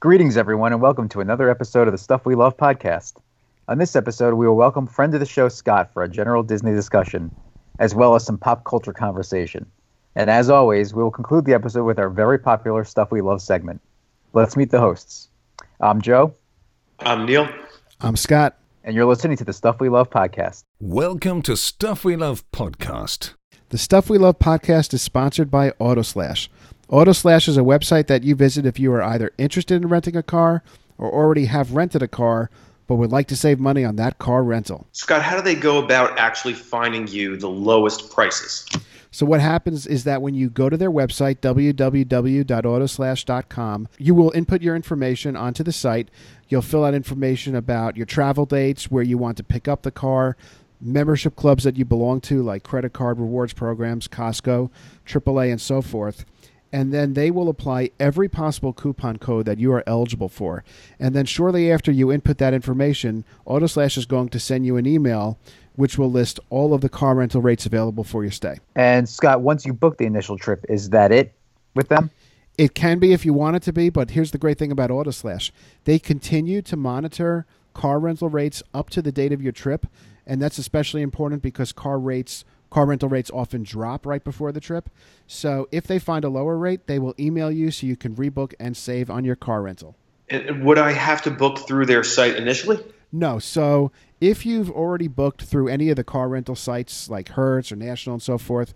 Greetings, everyone, and welcome to another episode of the Stuff We Love podcast. On this episode, we will welcome friend of the show, Scott, for a general Disney discussion, as well as some pop culture conversation. And as always, we will conclude the episode with our very popular Stuff We Love segment. Let's meet the hosts. I'm Joe. I'm Neil. I'm Scott. And you're listening to the Stuff We Love podcast. Welcome to Stuff We Love podcast. The Stuff We Love podcast is sponsored by Autoslash. Autoslash is a website that you visit if you are either interested in renting a car or already have rented a car but would like to save money on that car rental. Scott, how do they go about actually finding you the lowest prices? So what happens is that when you go to their website www.autoslash.com, you will input your information onto the site. You'll fill out information about your travel dates, where you want to pick up the car, membership clubs that you belong to like credit card rewards programs, Costco, AAA and so forth and then they will apply every possible coupon code that you are eligible for. And then shortly after you input that information, Autoslash is going to send you an email which will list all of the car rental rates available for your stay. And Scott, once you book the initial trip, is that it with them? It can be if you want it to be, but here's the great thing about Autoslash. They continue to monitor car rental rates up to the date of your trip, and that's especially important because car rates car rental rates often drop right before the trip. So if they find a lower rate, they will email you so you can rebook and save on your car rental. And would I have to book through their site initially? No. So if you've already booked through any of the car rental sites like Hertz or National and so forth,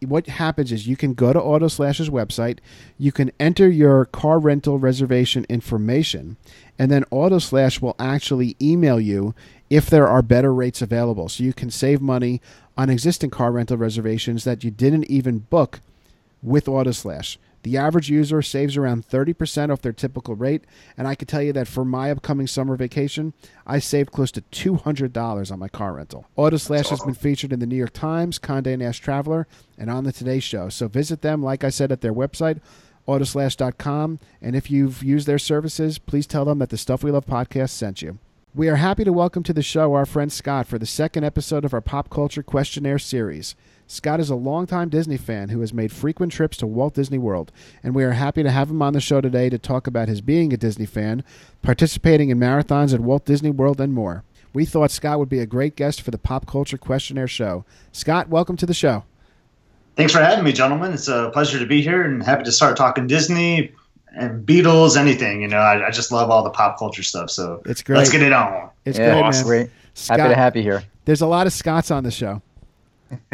what happens is you can go to Autoslash's website, you can enter your car rental reservation information, and then Autoslash will actually email you if there are better rates available. So you can save money on existing car rental reservations that you didn't even book with Autoslash. The average user saves around 30% off their typical rate, and I can tell you that for my upcoming summer vacation, I saved close to $200 on my car rental. Autoslash has been featured in the New York Times, Condé Nast Traveler, and on the Today Show. So visit them, like I said, at their website, autoslash.com, and if you've used their services, please tell them that the Stuff We Love podcast sent you. We are happy to welcome to the show our friend Scott for the second episode of our pop culture questionnaire series. Scott is a longtime Disney fan who has made frequent trips to Walt Disney World, and we are happy to have him on the show today to talk about his being a Disney fan, participating in marathons at Walt Disney World, and more. We thought Scott would be a great guest for the Pop Culture Questionnaire show. Scott, welcome to the show. Thanks for having me, gentlemen. It's a pleasure to be here and happy to start talking Disney, and Beatles, anything. You know, I, I, just love all the pop culture stuff. So it's great. Let's get it on. It's yeah, great, awesome. man. Great. Scott, Happy to have you here. There's a lot of Scotts on the show.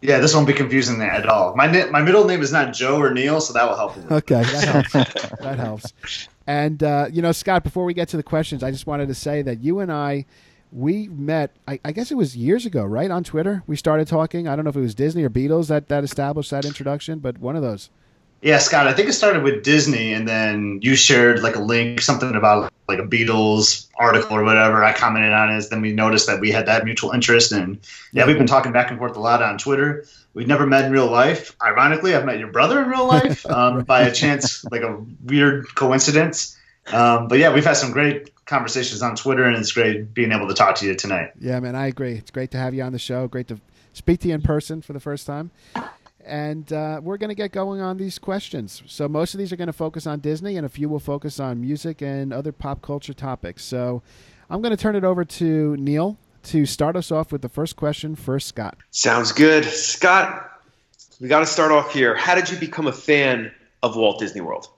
yeah, this won't be confusing at all. My my middle name is not Joe or Neil, so that will help. Okay, that helps. that helps. And uh, you know, Scott, before we get to the questions, I just wanted to say that you and I. We met, I, I guess it was years ago, right? On Twitter, we started talking. I don't know if it was Disney or Beatles that, that established that introduction, but one of those. Yeah, Scott, I think it started with Disney, and then you shared like a link, something about like a Beatles article or whatever. I commented on it. Then we noticed that we had that mutual interest, and yeah, we've been talking back and forth a lot on Twitter. We've never met in real life. Ironically, I've met your brother in real life um, by a chance, like a weird coincidence. Um, but yeah, we've had some great conversations on Twitter, and it's great being able to talk to you tonight. Yeah, man, I agree. It's great to have you on the show. Great to speak to you in person for the first time and uh, we're going to get going on these questions. So most of these are going to focus on Disney, and a few will focus on music and other pop culture topics. So I'm going to turn it over to Neil to start us off with the first question for Scott. Sounds good, Scott. We got to start off here. How did you become a fan of Walt Disney World?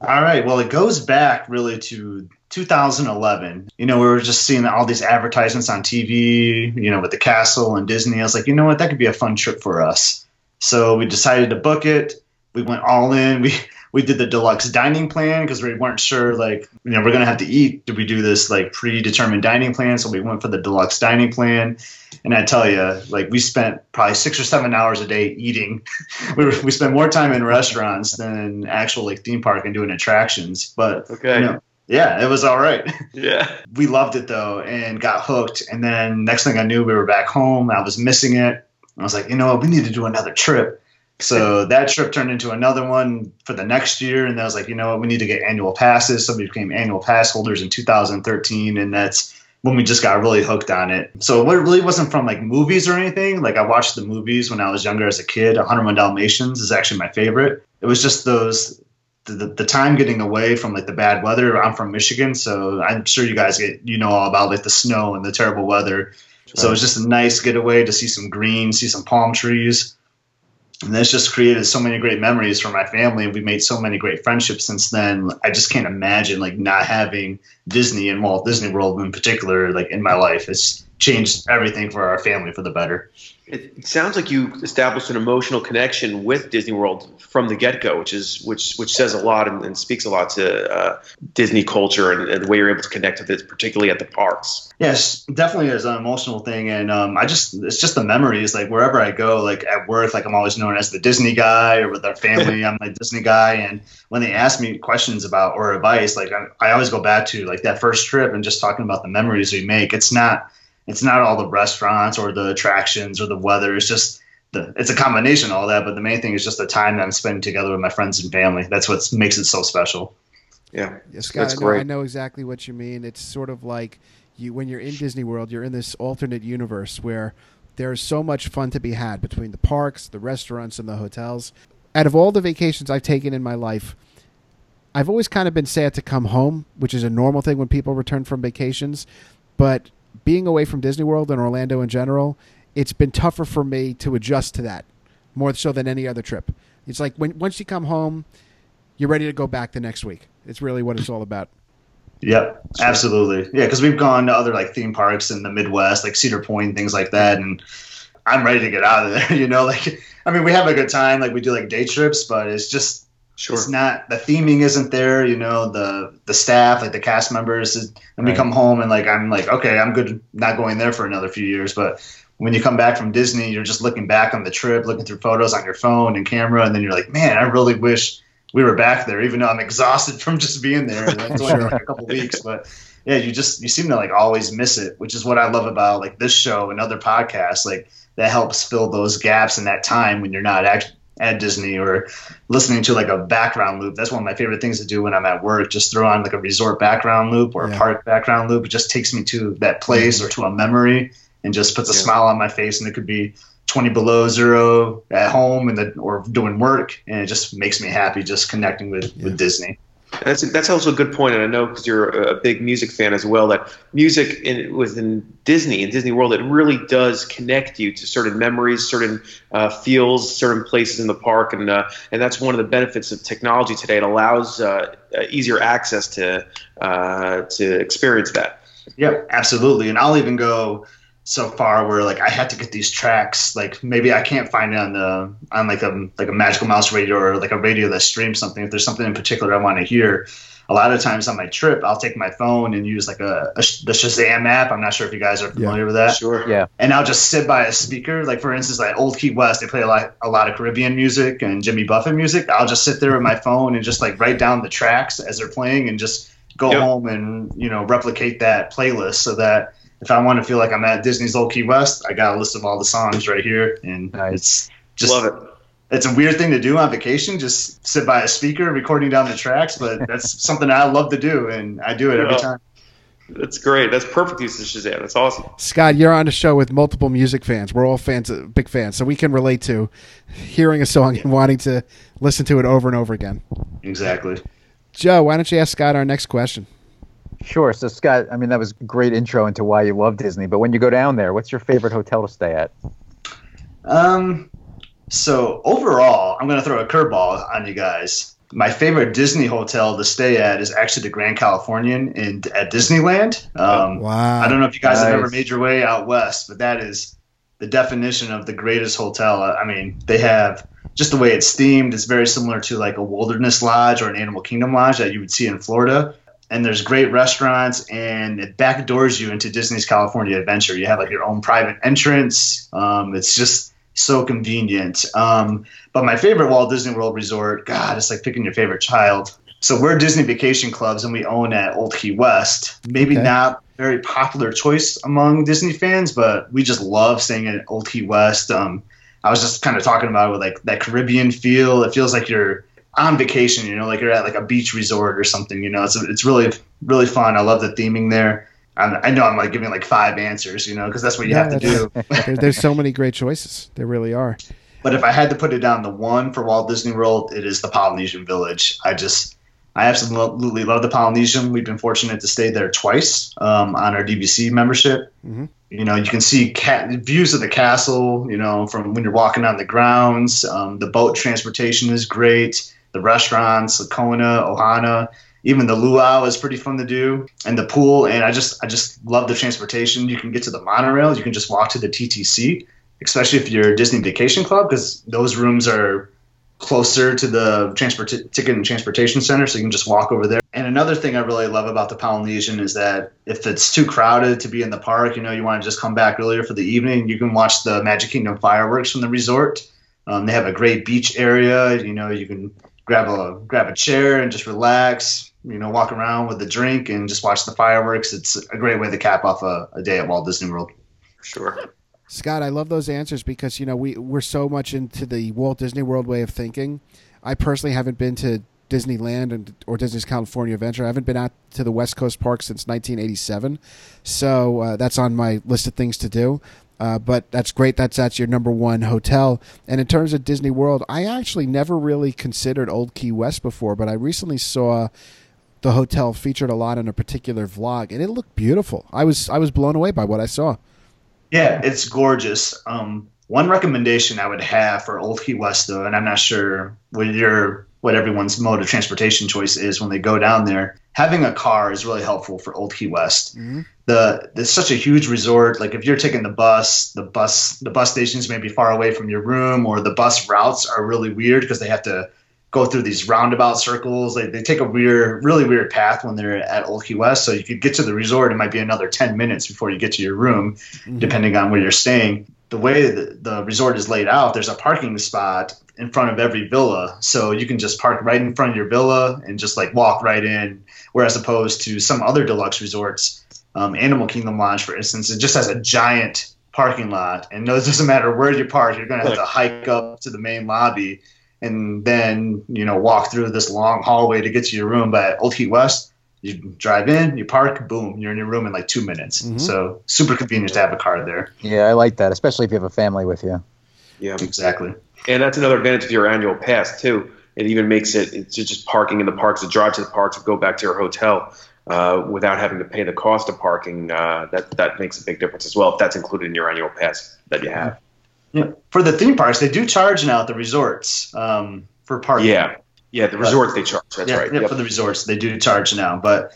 All right. Well, it goes back really to 2011. You know, we were just seeing all these advertisements on TV, you know, with the castle and Disney. I was like, you know what, that could be a fun trip for us. So we decided to book it. We went all in. We we did the deluxe dining plan because we weren't sure like you know we're gonna have to eat. Did we do this like predetermined dining plan? So we went for the deluxe dining plan. And I tell you, like we spent probably six or seven hours a day eating. we were, we spent more time in restaurants than actual like theme park and doing attractions. But okay. You know, yeah, it was all right. Yeah. we loved it though and got hooked. And then next thing I knew, we were back home. I was missing it. I was like, you know what, we need to do another trip. So that trip turned into another one for the next year, and then I was like, you know what, we need to get annual passes. So we became annual pass holders in 2013, and that's when we just got really hooked on it. So it really wasn't from like movies or anything. Like I watched the movies when I was younger as a kid. 101 Dalmatians is actually my favorite. It was just those the, the time getting away from like the bad weather. I'm from Michigan, so I'm sure you guys get you know all about like the snow and the terrible weather. So it's just a nice getaway to see some green, see some palm trees. And that's just created so many great memories for my family. And We made so many great friendships since then. I just can't imagine like not having Disney and Walt Disney World in particular like in my life. It's changed everything for our family for the better. It sounds like you established an emotional connection with Disney World from the get-go, which is which which says a lot and, and speaks a lot to uh, Disney culture and, and, the way you're able to connect with it, particularly at the parks. Yes, definitely is an emotional thing, and um, I just it's just the memories. Like wherever I go, like at work, like I'm always known as the Disney guy, or with our family, I'm the Disney guy. And when they ask me questions about or advice, like I, I always go back to like that first trip and just talking about the memories we make. It's not it's not all the restaurants or the attractions or the weather. It's just the it's a combination of all that. But the main thing is just the time that I'm spending together with my friends and family. That's what makes it so special. Yeah, yeah Scott, I know, I know exactly what you mean. It's sort of like you when you're in Disney World, you're in this alternate universe where there's so much fun to be had between the parks, the restaurants, and the hotels. Out of all the vacations I've taken in my life, I've always kind of been sad to come home, which is a normal thing when people return from vacations. But being away from Disney World and Orlando in general, it's been tougher for me to adjust to that more so than any other trip. It's like when once you come home, you're ready to go back the next week. It's really what it's all about. Yep, absolutely. Yeah, because we've gone to other like theme parks in the Midwest, like Cedar Point, things like that, and I'm ready to get out of there. You know, like I mean, we have a good time, like we do like day trips, but it's just Sure. It's not the theming isn't there, you know, the the staff, like the cast members and right. we come home and like I'm like, okay, I'm good not going there for another few years. But when you come back from Disney, you're just looking back on the trip, looking through photos on your phone and camera, and then you're like, Man, I really wish we were back there, even though I'm exhausted from just being there. It's only like a couple weeks. But yeah, you just you seem to like always miss it, which is what I love about like this show and other podcasts. Like that helps fill those gaps in that time when you're not actually at Disney or listening to like a background loop. That's one of my favorite things to do when I'm at work. Just throw on like a resort background loop or yeah. a park background loop. It just takes me to that place mm-hmm. or to a memory and just puts a yeah. smile on my face. And it could be 20 below zero at home and the, or doing work. And it just makes me happy just connecting with, yeah. with Disney. That's that's also a good point, and I know because you're a big music fan as well. That music in, within Disney and Disney World, it really does connect you to certain memories, certain uh, feels, certain places in the park, and uh, and that's one of the benefits of technology today. It allows uh, easier access to uh, to experience that. Yep, absolutely, and I'll even go so far where like I had to get these tracks like maybe I can't find it on the on like a like a magical mouse radio or like a radio that streams something. If there's something in particular I want to hear a lot of times on my trip I'll take my phone and use like a, a the Shazam app. I'm not sure if you guys are familiar yeah. with that. Sure. Yeah. And I'll just sit by a speaker. Like for instance like Old Key West they play a lot a lot of Caribbean music and Jimmy Buffett music. I'll just sit there with my phone and just like write down the tracks as they're playing and just go yep. home and you know replicate that playlist so that if I want to feel like I'm at Disney's Old Key West, I got a list of all the songs right here, and nice. it's just love it. It's a weird thing to do on vacation, just sit by a speaker recording down the tracks, but that's something I love to do, and I do it every time. That's great. That's perfect use of Shazam. That's awesome. Scott, you're on a show with multiple music fans. We're all fans, uh, big fans, so we can relate to hearing a song and wanting to listen to it over and over again. Exactly. Joe, why don't you ask Scott our next question? Sure. So, Scott, I mean, that was a great intro into why you love Disney. But when you go down there, what's your favorite hotel to stay at? Um, so overall, I'm going to throw a curveball on you guys. My favorite Disney hotel to stay at is actually the Grand Californian in at Disneyland. Um, wow! I don't know if you guys nice. have ever made your way out west, but that is the definition of the greatest hotel. I mean, they have just the way it's themed. It's very similar to like a Wilderness Lodge or an Animal Kingdom Lodge that you would see in Florida and there's great restaurants and it backdoors you into Disney's California Adventure. You have like your own private entrance. Um, it's just so convenient. Um, but my favorite Walt Disney World resort, God, it's like picking your favorite child. So we're Disney Vacation Clubs and we own at Old Key West. Maybe okay. not very popular choice among Disney fans, but we just love staying at Old Key West. Um, I was just kind of talking about it with like that Caribbean feel. It feels like you're on vacation, you know, like you're at like a beach resort or something, you know, it's, it's really, really fun. I love the theming there. I'm, i know I'm like giving like five answers, you know, because that's what you yeah, have to do. there's so many great choices. There really are. But if I had to put it down the one for Walt Disney World, it is the Polynesian Village. I just, I absolutely love the Polynesian. We've been fortunate to stay there twice um, on our DVC membership. Mhm. You know, you can see ca- views of the castle. You know, from when you're walking on the grounds. Um, the boat transportation is great. The restaurants, the Kona, Ohana, even the luau is pretty fun to do, and the pool. And I just, I just love the transportation. You can get to the monorail. You can just walk to the TTC especially if you're Disney Vacation Club, because those rooms are closer to the transport ticket and transportation center, so you can just walk over there. And another thing I really love about the Polynesian is that if it's too crowded to be in the park, you know, you want to just come back earlier for the evening, you can watch the Magic Kingdom fireworks from the resort. Um, they have a great beach area. You know, you can grab a grab a chair and just relax. You know, walk around with a drink and just watch the fireworks. It's a great way to cap off a, a day at Walt Disney World. Sure. Scott, I love those answers because you know we we're so much into the Walt Disney World way of thinking. I personally haven't been to Disneyland and or Disney's California Adventure. I haven't been out to the West Coast Park since 1987, so uh, that's on my list of things to do. Uh, but that's great. That's that's your number one hotel. And in terms of Disney World, I actually never really considered Old Key West before, but I recently saw the hotel featured a lot in a particular vlog, and it looked beautiful. I was I was blown away by what I saw. Yeah, it's gorgeous. Um, one recommendation I would have for Old Key West, though, and I'm not sure what your what everyone's mode of transportation choice is when they go down there. Having a car is really helpful for Old Key West. Mhm. The it's such a huge resort. Like if you're taking the bus, the bus the bus stations may be far away from your room, or the bus routes are really weird because they have to go through these roundabout circles. They, they take a weird, really weird path when they're at Old Key West. So you could get to the resort. It might be another 10 minutes before you get to your room, depending on where you're staying. The way the, the resort is laid out, there's a parking spot in front of every villa. So you can just park right in front of your villa and just like walk right in. Whereas opposed to some other deluxe resorts, um, Animal Kingdom Lodge, for instance, it just has a giant parking lot. And it doesn't matter where you park, you're going to have to hike up to the main lobby and then you know walk through this long hallway to get to your room. But at Old Key West, you drive in, you park, boom, you're in your room in like two minutes. Mhm. So super convenient to have a car there. Yeah, I like that, especially if you have a family with you. Yeah. Exactly. And that's another advantage of your annual pass too. It even makes it it's just parking in the parks, to drive to the parks, or go back to your hotel uh, without having to pay the cost of parking. Uh, that that makes a big difference as well if that's included in your annual pass that you have. Yeah. For the theme parks, they do charge now at the resorts um, for parking. Yeah, yeah. The resorts they charge. That's yeah, right. yeah, Yep. for the resorts, they do charge now. But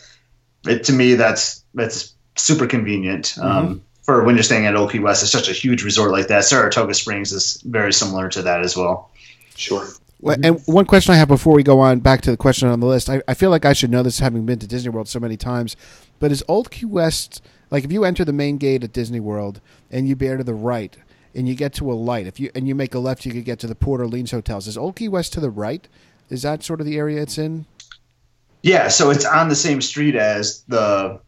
it, to me, that's that's super convenient. Mm-hmm. Um, for when you're staying at Old Key West, it's such a huge resort like that. Saratoga Springs is very similar to that as well. Sure. Well, And one question I have before we go on back to the question on the list, I, I feel like I should know this having been to Disney World so many times, but is Old Key West like if you enter the main gate at Disney World and you bear to the right and you get to a light, if you and you make a left, you could get to the Port Orleans hotels. Is Old Key West to the right? Is that sort of the area it's in? Yeah, so it's on the same street as the.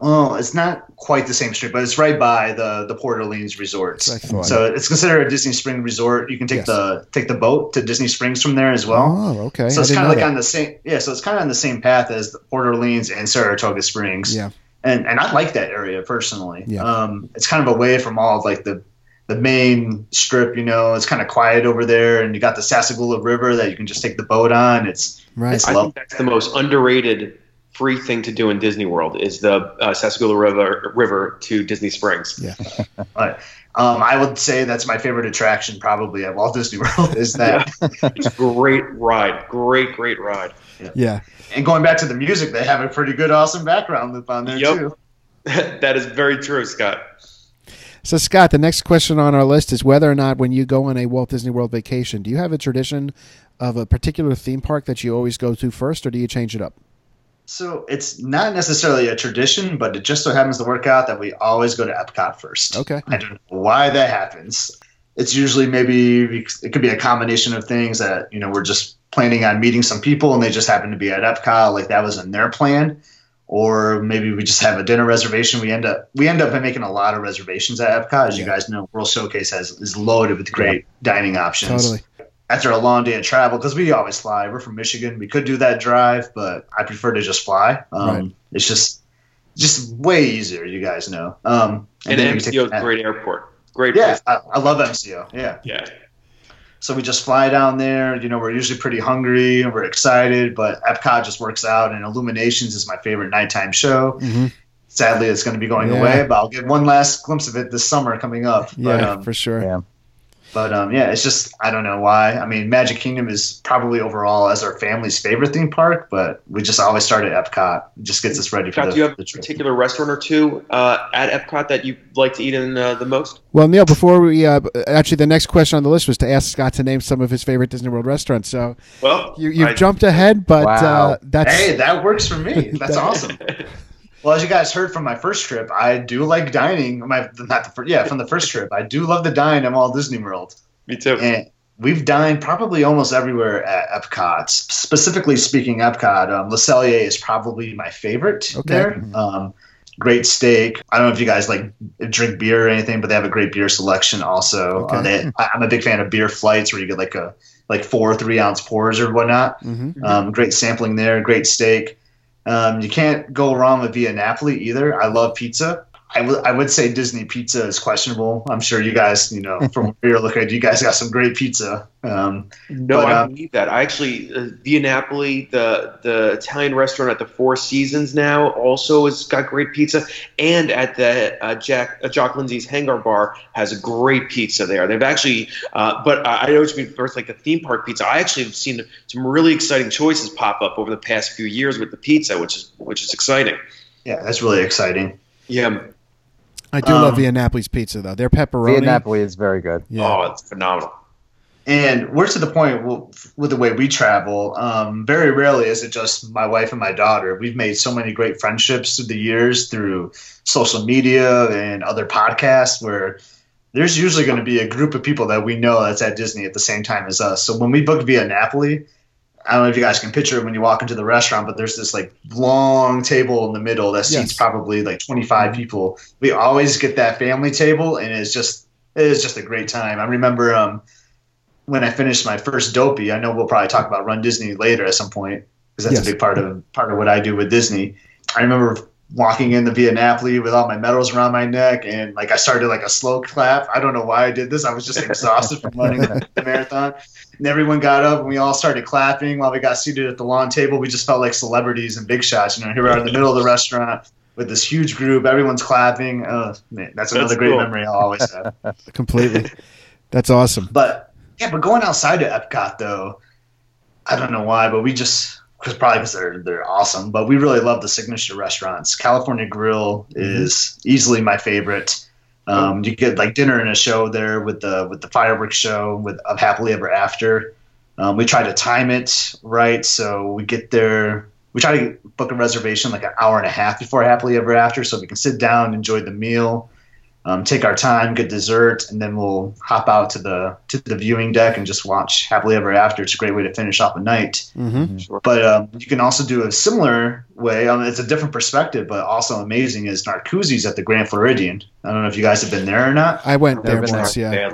Well, it's not quite the same street, but it's right by the the Port Orleans resorts. That's what I thought. So it's considered a Disney Spring resort. You can take Yes. the take the boat to Disney Springs from there as well. oh, okay. so it's kind of like that. on the same yeah. So it's kind of on the same path as the Port Orleans and Saratoga Springs. yeah. and and I like that area personally. Yeah. Um, it's kind of away from all of like the the main strip. You know, it's kind of quiet over there, and you got the Sassagoula River that you can just take the boat on. It's Right. It's I love- think that's the most underrated free thing to do in Disney World is the uh, Sassagoula River, River to Disney Springs. Yeah. but um, I would say that's my favorite attraction probably at Walt Disney World is that. It's great ride. Great, great ride. Yeah. and going back to the music, they have a pretty good, awesome background loop on there Yep. too. that is very true, Scott. So, Scott, the next question on our list is whether or not when you go on a Walt Disney World vacation, do you have a tradition of a particular theme park that you always go to first, or do you change it up? So it's not necessarily a tradition, but it just so happens to work out that we always go to Epcot first. Okay. I don't know why that happens. It's usually maybe it could be a combination of things that you know we're just planning on meeting some people and they just happen to be at Epcot, like that was in their plan, or maybe we just have a dinner reservation. We end up we end up making a lot of reservations at Epcot, as you guys know. World Showcase has is loaded with great dining options Totally. after a long day of travel because we always fly. We're from Michigan. We could do that drive, but I prefer to just fly. Um, Right. It's just just way easier. You guys know. Um, And then we take MCO is a great airport. Great Yeah, place. I, I love MCO. Yeah, Yeah. So we just fly down there. You know, we're usually pretty hungry and we're excited, but Epcot just works out. And Illuminations is my favorite nighttime show. hmm Sadly, it's going to be going Yeah. away, but I'll get one last glimpse of it this summer coming up. Yeah, But, um, for sure. Yeah. But um, yeah, it's just I don't know why. I mean, Magic Kingdom is probably overall as our family's favorite theme park, but we just always start at Epcot. It just gets us ready for Scott, the, do you have a particular restaurant or two uh, at Epcot that you like to eat in uh, the most? Well, Neil, before we uh, actually, the next question on the list was to ask Scott to name some of his favorite Disney World restaurants. So Well, you, you've I- jumped ahead, but Wow. uh, that's Hey, that works for me. That's That- awesome. Well, as you guys heard from my first trip, I do like dining. My not the first, yeah, from the first trip, I do love to dine at Walt Disney World, Me too. and we've dined probably almost everywhere at Epcot. Specifically speaking, Epcot, um, Le Cellier is probably my favorite Okay. there. Um, great steak. I don't know if you guys like drink beer or anything, but they have a great beer selection also. Okay. Uh, they, I- I'm a big fan of beer flights where you get like a like four three ounce pours or whatnot. hmm Um, great sampling there, great steak. Um, you can't go wrong with Via Napoli either. I love pizza. I would say Disney pizza is questionable. I'm sure you guys, you know, from where you're looking at, you guys got some great pizza. Um, No, But, I um, believe that. I actually uh, Via Napoli, the the Italian restaurant at the Four Seasons now, also has got great pizza, and at the uh, Jack uh, Jock Lindsay's Hangar Bar has a great pizza there. They've actually, uh, but I I know what you mean. First, like the theme park pizza. I actually have seen some really exciting choices pop up over the past few years with the pizza, which is which is exciting. yeah, that's really exciting. Yeah. I do love Um, Via Napoli's pizza though. Their pepperoni. Via Napoli is very good. Yeah. Oh, it's phenomenal. And we're to the point w- with the way we travel. Um, very rarely is it just my wife and my daughter. We've made so many great friendships through the years through social media and other podcasts where there's usually going to be a group of people that we know that's at Disney at the same time as us. So when we booked via Napoli, I don't know if you guys can picture it when you walk into the restaurant, but there's this like long table in the middle that seats Yes. probably like 25 people. We always get that family table, and it's just it is just a great time. I remember um, when I finished my first Dopey. I know we'll probably talk about Run Disney later at some point because that's Yes. a big part of part of what I do with Disney. I remember walking into Via Napoli with all my medals around my neck, and like I started like a slow clap. I don't know why I did this. I was just exhausted from running the marathon. And everyone got up and we all started clapping while we got seated at the long table. We just felt like celebrities and big shots. You know, here we are in the middle of the restaurant with this huge group. Everyone's clapping. Oh, man, that's another That's great cool. memory I'll always have. Completely. That's awesome. But yeah, but going outside of Epcot though, I don't know why, but we just because probably because they're they're awesome. But we really love the signature restaurants. California Grill is easily my favorite. Um, you get like dinner and a show there with the with the fireworks show with of Happily Ever After. Um, we try to time it right, so we get there. We try to book a reservation like an hour and a half before Happily Ever After, so we can sit down, and enjoy the meal, um, take our time, get dessert, and then we'll hop out to the to the viewing deck and just watch Happily Ever After. It's a great way to finish off a night. hmm But um, you can also do a similar way. Um, it's a different perspective, but also amazing is Narcoossee's at the Grand Floridian. I don't know if you guys have been there or not. I went there Never been once. Yeah.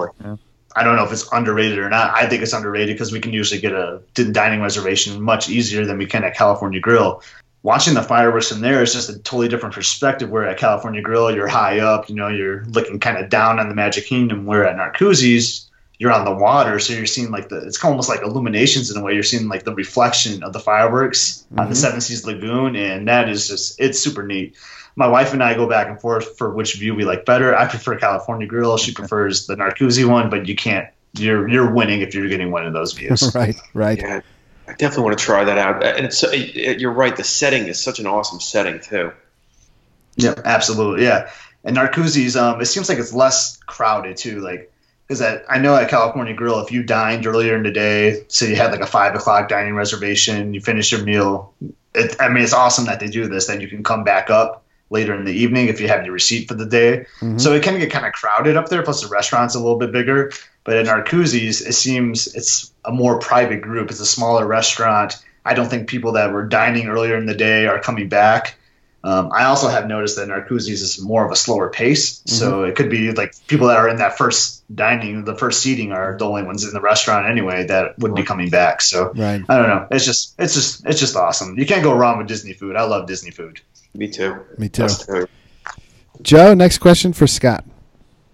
I don't know if it's underrated or not. I think it's underrated because we can usually get a dining reservation much easier than we can at California Grill. Watching the fireworks from there is just a totally different perspective. Where at California Grill, you're high up, you know, you're looking kind of down on the Magic Kingdom. Where at Narcoossee's, you're on the water, so you're seeing like the it's almost like illuminations in a way. You're seeing like the reflection of the fireworks on the Mhm. Seven Seas Lagoon, and that is just it's super neat. My wife and I go back and forth for which view we like better. I prefer California Grill. She prefers the Narcoossee one, but you can't. You're you're winning if you're getting one of those views. right. Right. Yeah, I definitely want to try that out. And it's uh, you're right. The setting is such an awesome setting too. Yeah, absolutely. Yeah, and Narcoossee's. Um, it seems like it's less crowded too. Like, because I know at California Grill, if you dined earlier in the day, so you had like a five o'clock dining reservation, you finish your meal. It, I mean, it's awesome that they do this. Then you can come back up later in the evening if you have your receipt for the day. Mhm. So it can get kind of crowded up there. Plus, the restaurant's a little bit bigger. But in Narcoossee's, it seems it's a more private group. It's a smaller restaurant. I don't think people that were dining earlier in the day are coming back. Um, I also have noticed that Narcoossee's is more of a slower pace. So it could be like people that are in that first dining, the first seating are the only ones in the restaurant anyway that would be coming back. So Right. I don't know. It's just, it's just, it's just awesome. You can't go wrong with Disney food. I love Disney food. Me too. Me too. Too. Joe, next question for Scott.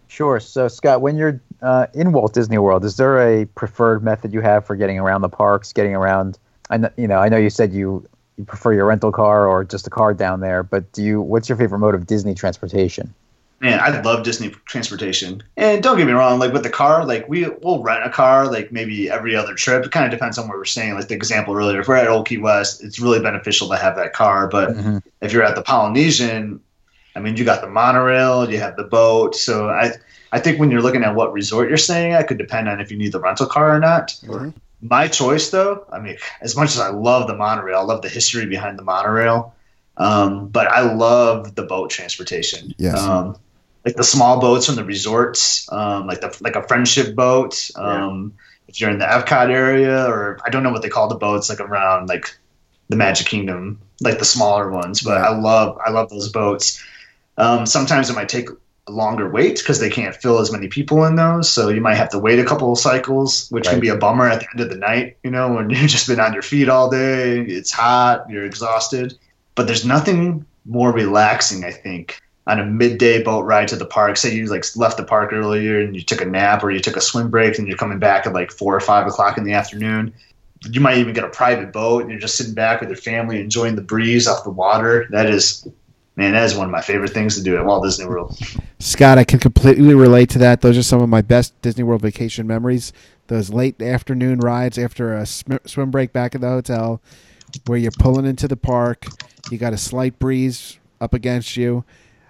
Sure. So, Scott, when you're uh, in Walt Disney World, is there a preferred method you have for getting around the parks, getting around? I know, you know, I know you said you, you prefer your rental car or just a car down there, but do you? What's your favorite mode of Disney transportation? Man, I love Disney transportation. And don't get me wrong, like with the car, like we will rent a car like maybe every other trip. It kind of depends on what we're staying. Like the example earlier, if we're at Old Key West, it's really beneficial to have that car. But Mm-hmm. if you're at the Polynesian, I mean, you got the monorail, you have the boat. So I, I think when you're looking at what resort you're staying at, could depend on if you need the rental car or not. Mhm. My choice, though, I mean, as much as I love the monorail, I love the history behind the monorail. Um, but I love the boat transportation. Yes. Um, like the small boats from the resorts, um, like the like a friendship boat. Um, If you're in the Epcot area, or I don't know what they call the boats, like around like the Magic Kingdom, like the smaller ones. But I love I love those boats. Um, sometimes it might take longer wait because they can't fill as many people in those, so you might have to wait a couple of cycles, which can be a bummer at the end of the night. You know, when you've just been on your feet all day, it's hot, you're exhausted. But there's nothing more relaxing, I think, on a midday boat ride to the park. Say you like left the park earlier and you took a nap or you took a swim break and you're coming back at like four or five o'clock in the afternoon. You might even get a private boat and you're just sitting back with your family enjoying the breeze off the water. That is, man, that is one of my favorite things to do at Walt Disney World. Scott, I can completely relate to that. Those are some of my best Disney World vacation memories. Those late afternoon rides after a sm- swim break back at the hotel, where you're pulling into the park, you got a slight breeze up against you,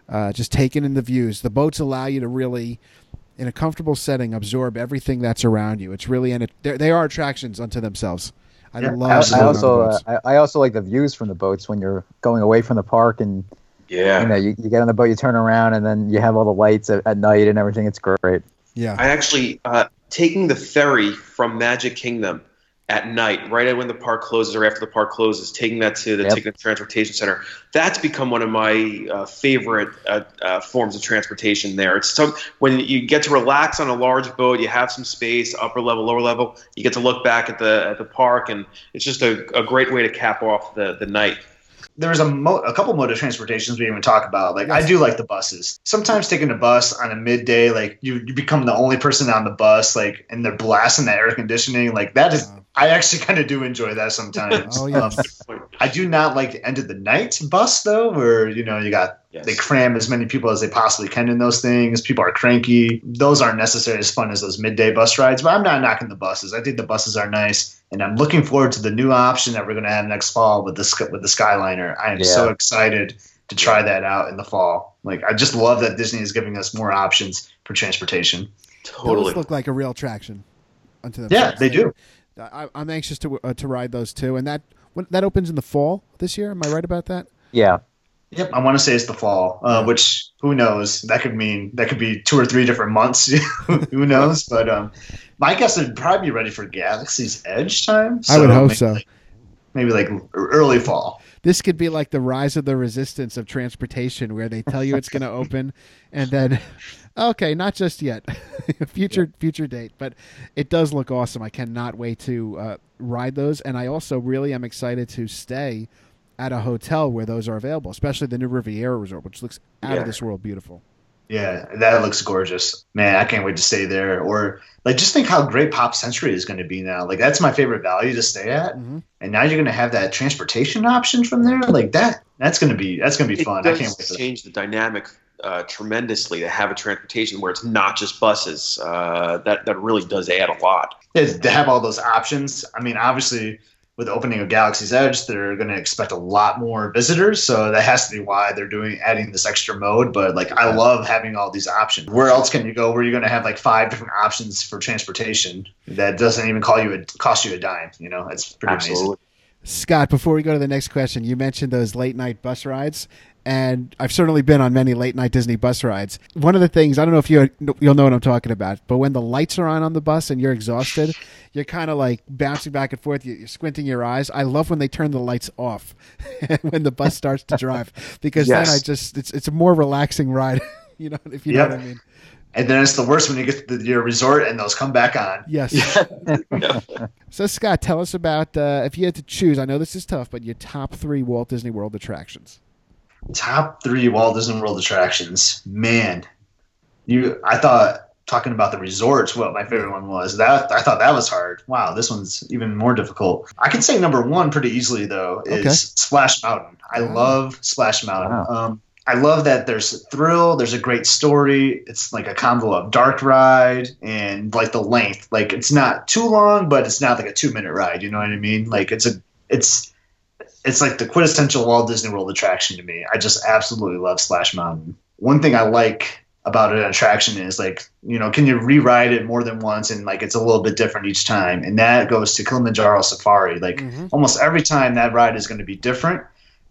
uh, just taking in the views. The boats allow you to really, in a comfortable setting, absorb everything that's around you. It's really and it, they're- attractions unto themselves. I Yeah, love. I, I sailing on the also uh, I, I also like the views from the boats when you're going away from the park and Yeah. you know you, you get on the boat, you turn around, and then you have all the lights at, at night and everything. It's great. yeah. I actually uh, taking the ferry from Magic Kingdom at night, right when the park closes or after the park closes, taking that to the Yep. Ticket Transportation Center. That's become one of my uh, favorite uh, uh, forms of transportation. There, it's some when you get to relax on a large boat, you have some space, upper level, lower level. You get to look back at the at the park, and it's just a, a great way to cap off the the night. There's a, mo- a couple mode of transportations we even talk about. Like I do like the buses. Sometimes taking a bus on a midday, like you, you become the only person on the bus, like and they're blasting the air conditioning. Like that is, I actually kind of do enjoy that sometimes. Oh, yes. Um, I do not like the end of the night bus though, where you know you got Yes. they cram as many people as they possibly can in those things. People are cranky. Those aren't necessarily as fun as those midday bus rides. But I'm not knocking the buses. I think the buses are nice, and I'm looking forward to the new option that we're going to have next fall with the with the Skyliner. I am Yeah. so excited to try that out in the fall. Like I just love that Disney is giving us more options for transportation. Totally. Those look like a real attraction unto Yeah, themselves. they do. I, I'm anxious to uh, to ride those too, and that when, that opens in the fall this year. Am I right about that? Yeah, Yep, I want to say it's the fall, uh, which who knows? That could mean that could be two or three different months. who knows? But um, my guess would probably be ready for Galaxy's Edge time. I would hope maybe so. Like, maybe like early fall. This could be like the rise of the resistance of transportation, where they tell you it's going to open, and then, okay, not just yet, future future date. But it does look awesome. I cannot wait to uh, ride those, and I also really am excited to stay at a hotel where those are available, especially the new Riviera Resort, which looks out Yeah. of this world beautiful. Yeah, that looks gorgeous, man. I can't wait to stay there. Or like, just think how great Pop Century is going to be now. Like, that's my favorite value to stay at. Mhm. And now you're going to have that transportation option from there. Like that, that's going to be that's going to be it fun. I does can't wait for that. change the dynamic uh, tremendously to have a transportation where it's not just buses. Uh, that that really does add a lot. is to have all those options. I mean, obviously, with the opening of Galaxy's Edge, they're going to expect a lot more visitors, so that has to be why they're doing adding this extra mode. But like, I love having all these options. Where else can you go? Where you're going to have like five different options for transportation that doesn't even call you a cost you a dime. You know, it's pretty Absolutely. Scott, before we go to the next question, you mentioned those late night bus rides, and I've certainly been on many late night Disney bus rides. One of the things I don't know if you you'll know what I'm talking about, but when the lights are on on the bus and you're exhausted, you're kind of like bouncing back and forth. You're squinting your eyes. I love when they turn the lights off when the bus starts to drive because then I just it's it's a more relaxing ride. you know if you Yep. know what I mean. And then it's the worst when you get to the, your resort and those come back on. Yes. So Scott, tell us about uh, if you had to choose. I know this is tough, but your top three Walt Disney World attractions. Top three Walt Disney World attractions. Man, you. I thought talking about the resorts, what my favorite one was. That I thought that was hard. Wow, this one's even more difficult. I can say number one pretty easily though is Okay. Splash Mountain. I Wow. love Splash Mountain. Wow. Um, I love that there's a thrill, there's a great story. It's like a combo of dark ride and like the length. Like it's not too long, but it's not like a two minute ride. You know what I mean? Like it's a it's it's like the quintessential Walt Disney World attraction to me. I just absolutely love Splash Mountain. One thing I like about an attraction is like, you know, can you rewrite it more than once and like it's a little bit different each time? And that goes to Kilimanjaro Safari. Like Mhm. almost every time that ride is going to be different.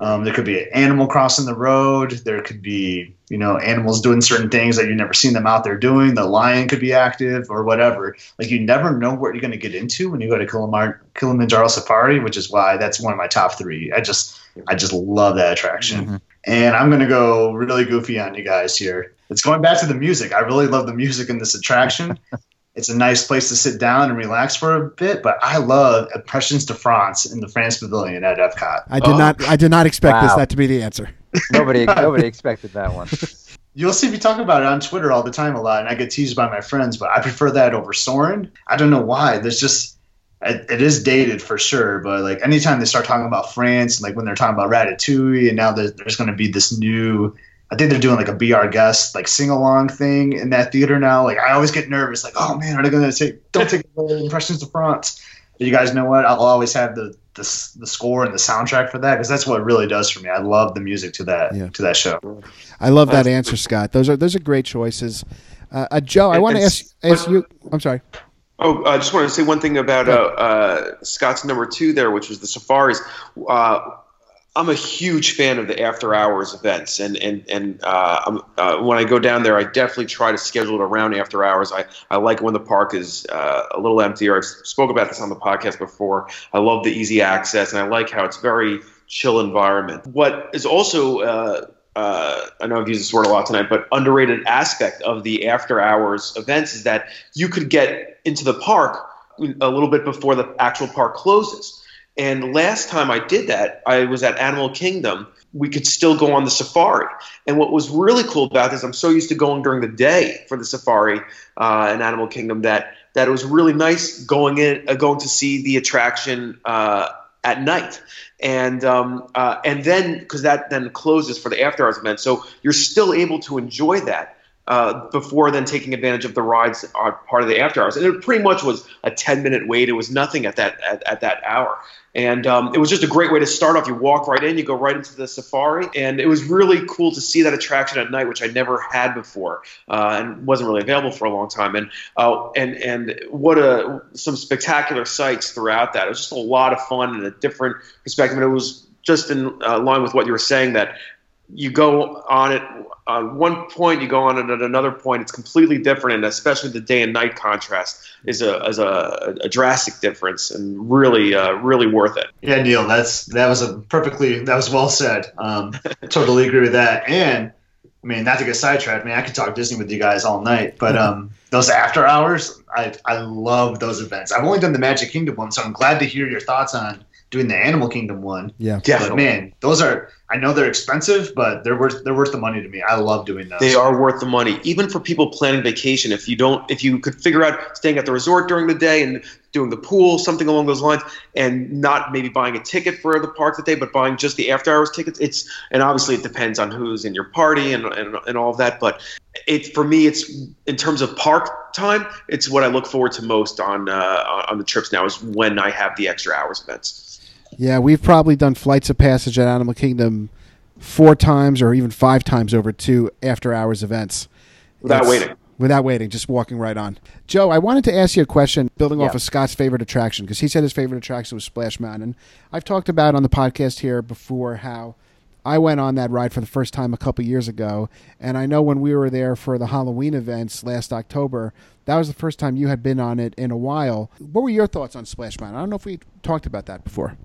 Um, there could be an animal crossing the road. There could be, you know, animals doing certain things that you've never seen them out there doing. The lion could be active or whatever. Like you never know what you're going to get into when you go to Kilimar- Kilimanjaro Safari, which is why that's one of my top three. I just, I just love that attraction. Mhm. And I'm going to go really goofy on you guys here. It's going back to the music. I really love the music in this attraction. It's a nice place to sit down and relax for a bit, but I love Impressions de France in the France Pavilion at Epcot. I did Oh. not. I did not expect this that to be the answer. Nobody nobody expected that one. You'll see me talk about it on Twitter all the time a lot, and I get teased by my friends, but I prefer that over Soarin'. I don't know why. There's just it, it is dated for sure, but like anytime they start talking about France, like when they're talking about Ratatouille, and now there's, there's going to be this new. I think they're doing like a Be Our Guest like sing along thing in that theater now. Like I always get nervous, like oh man, are they going to take don't take away Impressions of France? But you guys know what? I'll always have the the, the score and the soundtrack for that because that's what it really does for me. I love the music to that Yeah. to that show. I love that answer, Scott. Those are those are great choices. Uh, uh, Joe, I want to ask ask you. I'm sorry. Oh, I just wanted to say one thing about uh, uh, Scott's number two there, which was the safaris. Uh, I'm a huge fan of the after hours events, and and and uh, uh, when I go down there, I definitely try to schedule it around after hours. I, I like when the park is uh, a little emptier. I've spoke about this on the podcast before. I love the easy access, and I like how it's very chill environment. What is also uh, uh, I know I've used this word a lot tonight, but underrated aspect of the after hours events is that you could get into the park a little bit before the actual park closes. And last time I did that, I was at Animal Kingdom. We could still go on the safari. And what was really cool about this, I'm so used to going during the day for the safari uh, in Animal Kingdom that that it was really nice going in, uh, going to see the attraction uh, at night, and um, uh, and then because that then closes for the after hours event, so you're still able to enjoy that uh, before then taking advantage of the rides are part of the after hours. And it pretty much was a 10 minute wait. It was nothing at that at, at that hour. And um, it was just a great way to start off. You walk right in, you go right into the safari, and it was really cool to see that attraction at night, which I never had before uh, and wasn't really available for a long time. And uh, and and what a some spectacular sights throughout that. It was just a lot of fun and a different perspective. And it was just in uh, line with what you were saying that you go on it on one point, you go on it at another point. It's completely different, and especially the day and night contrast is a is a, a drastic difference, and really uh, really worth it. Yeah, Neil, that's that was a perfectly that was well said. Um, totally agree with that. And I mean, not to get sidetracked, man, I could talk Disney with you guys all night, but um, those after hours, I I love those events. I've only done the Magic Kingdom one, so I'm glad to hear your thoughts on doing the Animal Kingdom one. Yeah. But man, those are I know they're expensive, but they're worth they're worth the money to me. I love doing those. They are worth the money, even for people planning vacation. If you don't, if you could figure out staying at the resort during the day and doing the pool, something along those lines, and not maybe buying a ticket for the park that day, but buying just the after hours tickets. It's and obviously it depends on who's in your party and and, and all of that. But it for me, it's in terms of park time, it's what I look forward to most on uh, on the trips now is when I have the extra hours events. Yeah, we've probably done flights of passage at Animal Kingdom four times or even five times over two after hours events. Without It's- waiting. Without waiting, just walking right on. Joe, I wanted to ask you a question building off of Scott's favorite attraction because he said his favorite attraction was Splash Mountain. I've talked about on the podcast here before how I went on that ride for the first time a couple years ago, and I know when we were there for the Halloween events last October, that was the first time you had been on it in a while. What were your thoughts on Splash Mountain? I don't know if we talked about that before.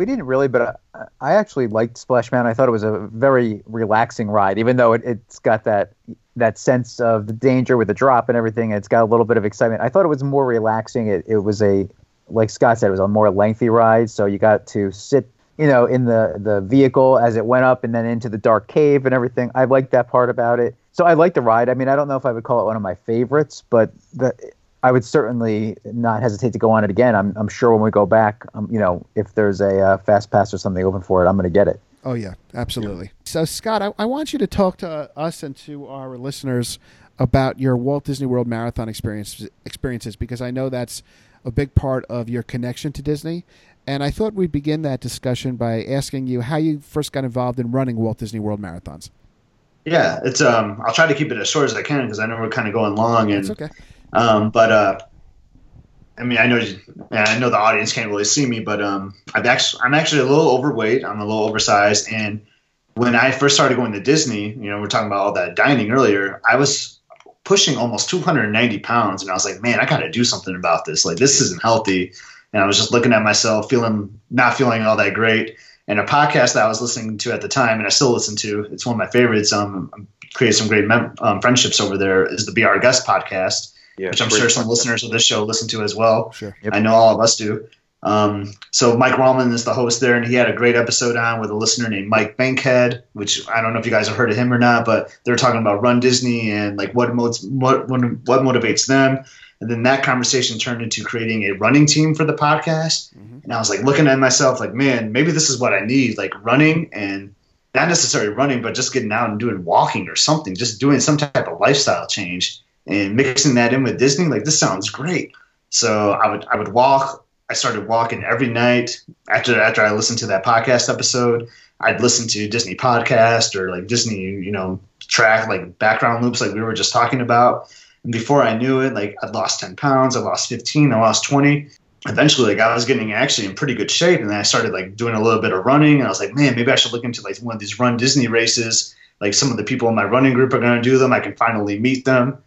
We didn't really, but I, I actually liked Splash Mountain. I thought it was a very relaxing ride, even though it, it's got that that sense of the danger with the drop and everything. It's got a little bit of excitement. I thought it was more relaxing. It, it was a, like Scott said, it was a more lengthy ride, so you got to sit you know, in the the vehicle as it went up and then into the dark cave and everything. I liked that part about it. So I like the ride. I mean, I don't know if I would call it one of my favorites, but the I would certainly not hesitate to go on it again. I'm I'm sure when we go back, um, you know, if there's a uh, fast pass or something open for it, I'm going to get it. Oh yeah, absolutely. So Scott, I, I want you to talk to us and to our listeners about your Walt Disney World Marathon experience, experiences because I know that's a big part of your connection to Disney. And I thought we'd begin that discussion by asking you how you first got involved in running Walt Disney World marathons. Yeah, it's um. I'll try to keep it as short as I can because I know we're kind of going long. And That's okay. Um, but uh, I mean, I know, I know the audience can't really see me, but um, I've actually, I'm actually a little overweight. I'm a little oversized, and when I first started going to Disney, you know, we're talking about all that dining earlier. I was pushing almost 290 pounds, and I was like, man, I got to do something about this. Like, this isn't healthy. And I was just looking at myself, feeling not feeling all that great. And a podcast that I was listening to at the time, and I still listen to, it's one of my favorites. Um, created some great mem- um, friendships over there. Is the Our Guest podcast Yeah, which I'm sure some listeners of this show listen to as well. Sure. Yep. I know all of us do. Um, so Mike Rallman is the host there, and he had a great episode on with a listener named Mike Bankhead, which I don't know if you guys have heard of him or not, but they're talking about Run Disney and like what modes, what what, what motivates them. And then that conversation turned into creating a running team for the podcast. Mhm. And I was like looking at myself like, man, maybe this is what I need, like running and not necessarily running, but just getting out and doing walking or something, just doing some type of lifestyle change and mixing that in with Disney. Like this sounds great. So I would I would walk. I started walking every night after after I listened to that podcast episode. I'd listen to Disney podcast or like Disney, you know, track like background loops like we were just talking about. And before I knew it, like I'd lost 10 pounds, I lost 15, I lost 20. Eventually, like I was getting actually in pretty good shape, and then I started like doing a little bit of running, and I was like, man, maybe I should look into like one of these Run Disney races. Like some of the people in my running group are going to do them. I can finally meet them.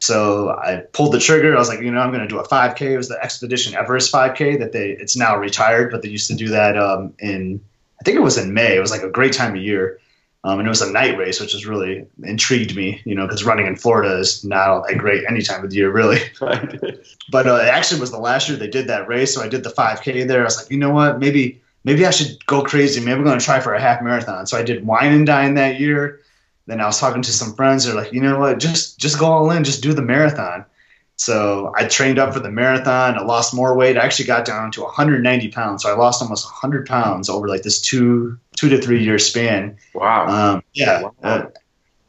So I pulled the trigger. I was like, you know, I'm going to do a 5K. It was the Expedition Everest 5K that they. It's now retired, but they used to do that um, in. I think it was in May. It was like a great time of year. Um, and it was a night race, which was really intrigued me, you know, because running in Florida is not that great any time of the year, really. But uh, it actually was the last year they did that race, so I did the 5K there. I was like, you know what, maybe maybe I should go crazy. Maybe I'm going to try for a half marathon. So I did wine and dine that year. Then I was talking to some friends. They're like, you know what, just just go all in, just do the marathon. So I trained up for the marathon. I lost more weight. I actually got down to 190 pounds. So I lost almost 100 pounds over like this two two to three year span. Wow. Um, yeah. Wow. Uh,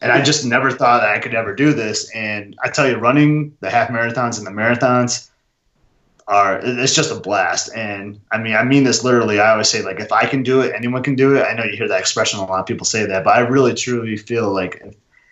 and I just never thought that I could ever do this. And I tell you, running the half marathons and the marathons are, it's just a blast. And I mean, I mean this literally. I always say, like, if I can do it, anyone can do it. I know you hear that expression a lot of people say that, but I really truly feel like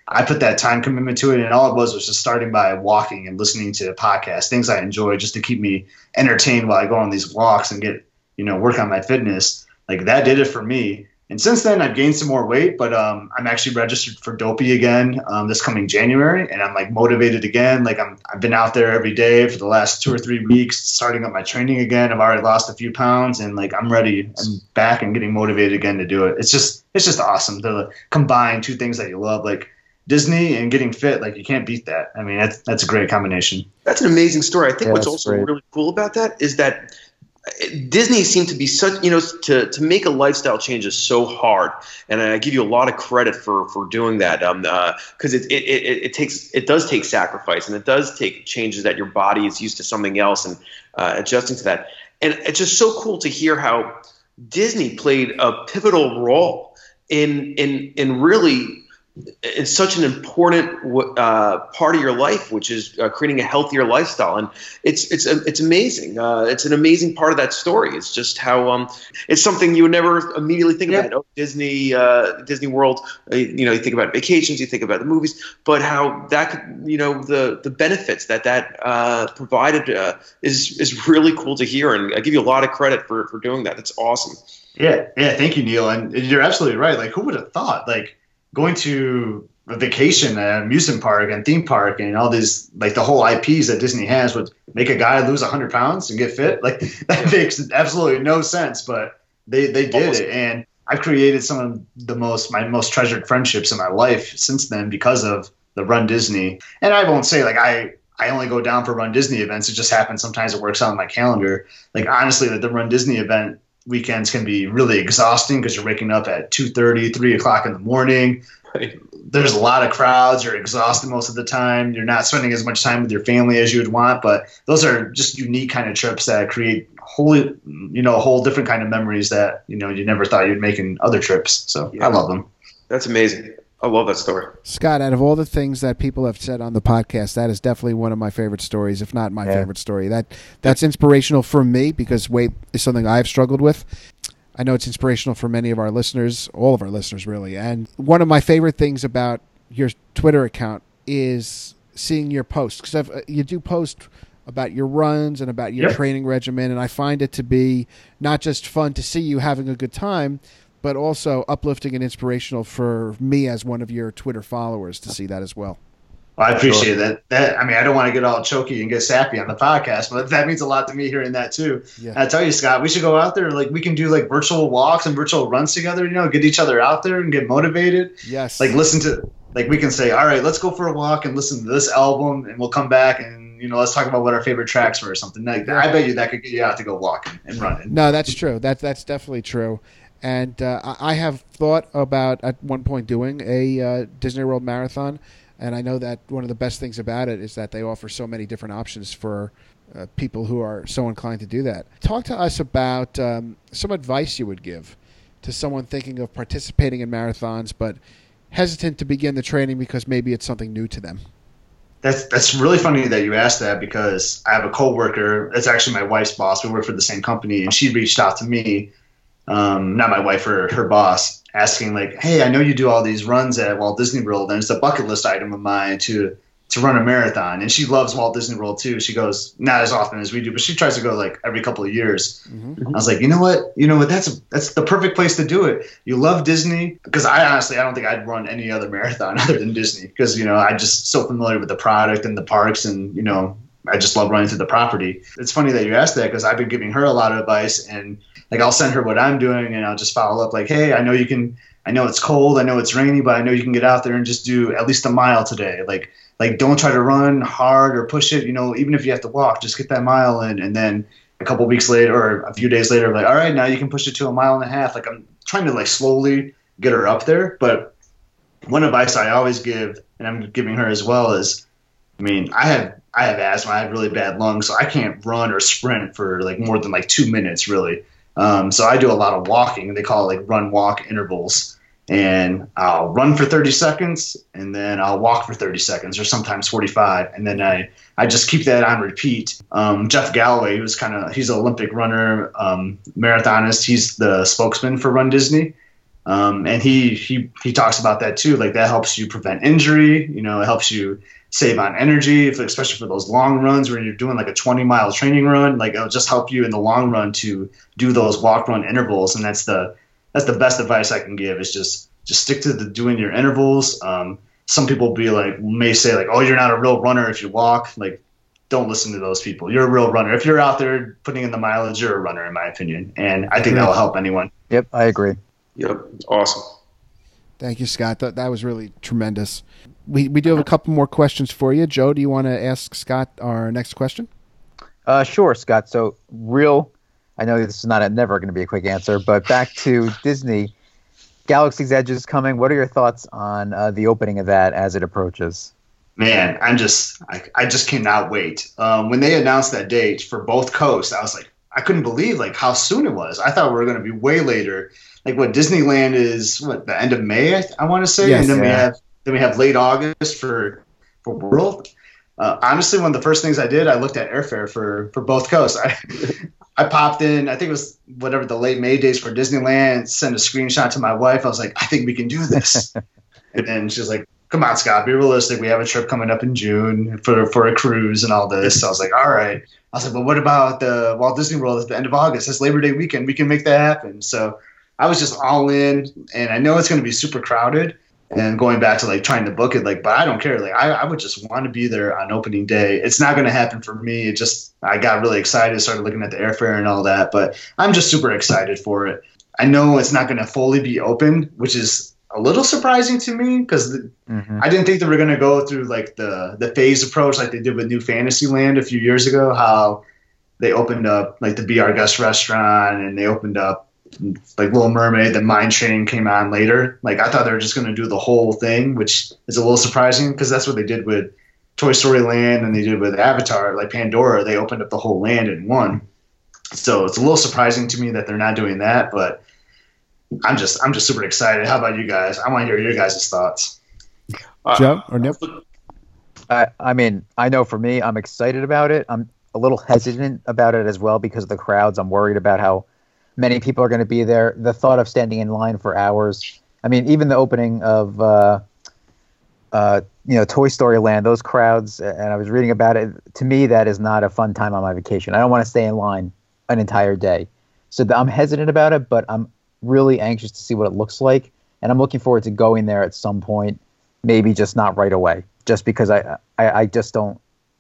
I put that time commitment to it. And all it was was just starting by walking and listening to podcasts, things I enjoy just to keep me entertained while I go on these walks and get, you know, work on my fitness. Like that did it for me. And since then, I've gained some more weight, but um, I'm actually registered for Dopey again um, this coming January, and I'm like motivated again. Like I'm, I've been out there every day for the last two or three weeks, starting up my training again. I've already lost a few pounds, and like I'm ready. I'm back and getting motivated again to do it. It's just, it's just awesome to combine two things that you love, like Disney and getting fit. Like you can't beat that. I mean, that's that's a great combination. That's an amazing story. I think Yeah, what's also great. really cool about that is that Disney seemed to be such, you know, to, to make a lifestyle change is so hard, and I give you a lot of credit for for doing that. Um, because it, it, it it takes it does take sacrifice, and it does take changes that your body is used to something else, and uh, adjusting to that. And it's just so cool to hear how Disney played a pivotal role in in in really it's such an important uh, part of your life, which is uh, creating a healthier lifestyle, and it's it's it's amazing. Uh, it's an amazing part of that story. It's just how um, it's something you would never immediately think Yeah. about. Oh, Disney, uh, Disney World. uh, You know, you think about vacations, you think about the movies, but how that could, you know, the the benefits that that uh, provided uh, is is really cool to hear, and I give you a lot of credit for for doing that. That's awesome. Yeah, yeah. Thank you, Neil. And you're absolutely right. Like, who would have thought? Like, going to a vacation at amusement park and theme park and all these, like, the whole IPs that Disney has would make a guy lose 100 pounds and get fit. Like, that makes absolutely no sense. But they they did Almost. it, and I've created some of the most my most treasured friendships in my life since then because of the Run Disney. And I won't say like I. I only go down for Run Disney events. It just happens sometimes. It works out on my calendar. Like honestly, that the Run Disney event weekends can be really exhausting because you're waking up at 2.30 3 o'clock in the morning Right. there's a lot of crowds you're exhausted most of the time you're not spending as much time with your family as you would want but those are just unique kind of trips that create wholly you know a whole different kind of memories that you know you never thought you'd make in other trips so Yeah. i love them That's amazing. I love that story. Scott, out of all the things that people have said on the podcast, that is definitely one of my favorite stories, if not my Yeah. favorite story. That that's inspirational for me because weight is something I've struggled with. I know it's inspirational for many of our listeners, all of our listeners really. And one of my favorite things about your Twitter account is seeing your posts because uh, you do post about your runs and about your Yep. training regimen, and I find it to be not just fun to see you having a good time, but also uplifting and inspirational for me as one of your Twitter followers to see that as well. Well, I appreciate that. That I mean, I don't want to get all choky and get sappy on the podcast, but that means a lot to me hearing that too. Yeah. I tell you, Scott, we should go out there. Like we can do like virtual walks and virtual runs together. You know, get each other out there and get motivated. Yes. Like listen to like we can say, all right, let's go for a walk and listen to this album, and we'll come back and you know let's talk about what our favorite tracks were or something. Like I bet you that could get you out to go walking and running. No, that's true. That that's definitely true. And uh, I have thought about at one point doing a uh, Disney World marathon, and I know that one of the best things about it is that they offer so many different options for uh, people who are so inclined to do that. Talk to us about um, some advice you would give to someone thinking of participating in marathons, but hesitant to begin the training because maybe it's something new to them. That's that's really funny that you asked that because I have a coworker. It's actually my wife's boss. We work for the same company, and she reached out to me, um, not my wife, or her boss, asking like, "Hey, I know you do all these runs at Walt Disney World, and it's a bucket list item of mine to to run a marathon." And she loves Walt Disney World too. She goes not as often as we do, but she tries to go like every couple of years. I was like, you know what? You know what? That's a, that's the perfect place to do it. You love Disney because I honestly I don't think I'd run any other marathon other than Disney because you know I'm just so familiar with the product and the parks and you know I just love running through the property. It's funny that you asked that because I've been giving her a lot of advice and like I'll send her what I'm doing and I'll just follow up like, hey, I know you can. I know it's cold. I know it's rainy, but I know you can get out there and just do at least a mile today. Like like don't try to run hard or push it. You know, even if you have to walk, just get that mile in and then a couple weeks later or a few days later, I'm like, all right, now you can push it to a mile and a half. Like I'm trying to like slowly get her up there. But one advice I always give, and I'm giving her as well, is, I mean, I have I have asthma, I have really bad lungs, so I can't run or sprint for like more than like two minutes really. Um, so I do a lot of walking. They call it like run walk intervals. And I'll run for 30 seconds, and then I'll walk for 30 seconds, or sometimes 45, and then I I just keep that on repeat. Um, Jeff Galloway, who's kind of he's an Olympic runner, um, marathonist. He's the spokesman for Run Disney, um, and he he he talks about that too. Like that helps you prevent injury. You know, it helps you save on energy, if, especially for those long runs where you're doing like a 20 mile training run. Like it'll just help you in the long run to do those walk run intervals, and that's the that's the best advice I can give. Is just just stick to the doing your intervals. Um, some people be like may say like, oh, you're not a real runner if you walk. Like, don't listen to those people. You're a real runner. If you're out there putting in the mileage, you're a runner, in my opinion. And I think that'll help anyone. Yep, I agree. Yep. Awesome. Thank you, Scott. That, that was really tremendous. We, we do have a couple more questions for you. Joe, do you want to ask Scott our next question? Uh, sure, Scott. So, real. I know this is not a, never going to be a quick answer, but back to Disney. Galaxy's Edge is coming. What are your thoughts on uh, the opening of that as it approaches? Man, I'm just I, I just cannot wait. Um, when they announced that date for both coasts, I was like, I couldn't believe like how soon it was. I thought we were going to be way later. Like what Disneyland is, what the end of May, I, I want to say, Yes, and then we have then we have late August for for World. Uh, honestly, one of the first things I did, I looked at airfare for for both coasts. I I popped in, I think it was whatever the late May days for Disneyland. Sent a screenshot to my wife. I was like, I think we can do this. and then she's like, Come on, Scott, be realistic. We have a trip coming up in June for for a cruise and all this. So I was like, All right. I was like, But what about the Walt Disney World at the end of August? It's Labor Day weekend. We can make that happen. So I was just all in, and I know it's going to be super crowded. And going back to like trying to book it, like, but I don't care. Like, I, I would just want to be there on opening day. It's not going to happen for me. It just, I got really excited, started looking at the airfare and all that. But I'm just super excited for it. I know it's not going to fully be open, which is a little surprising to me because Mm-hmm. I didn't think they were going to go through like the the phase approach like they did with New Fantasyland a few years ago. How they opened up like the br Guest restaurant, and they opened up like Little Mermaid. The Mine Train came on later. Like I thought they were just going to do the whole thing, which is a little surprising because that's what they did with Toy Story Land and they did with Avatar. Like Pandora, they opened up the whole land in one. So it's a little surprising to me that they're not doing that, but I'm just I'm just super excited. How about you guys? I want to hear your guys' thoughts. Uh, Joe or Nip? I, I mean, I know for me, I'm excited about it. I'm a little hesitant about it as well because of the crowds. I'm worried about how many people are going to be there. The thought of standing in line for hours. I mean, even the opening of, uh, uh, you know, Toy Story Land, those crowds, and I was reading about it. To me, that is not a fun time on my vacation. I don't want to stay in line an entire day. So th- I'm hesitant about it, but I'm really anxious to see what it looks like. And I'm looking forward to going there at some point, maybe just not right away, just because I, I, I just don't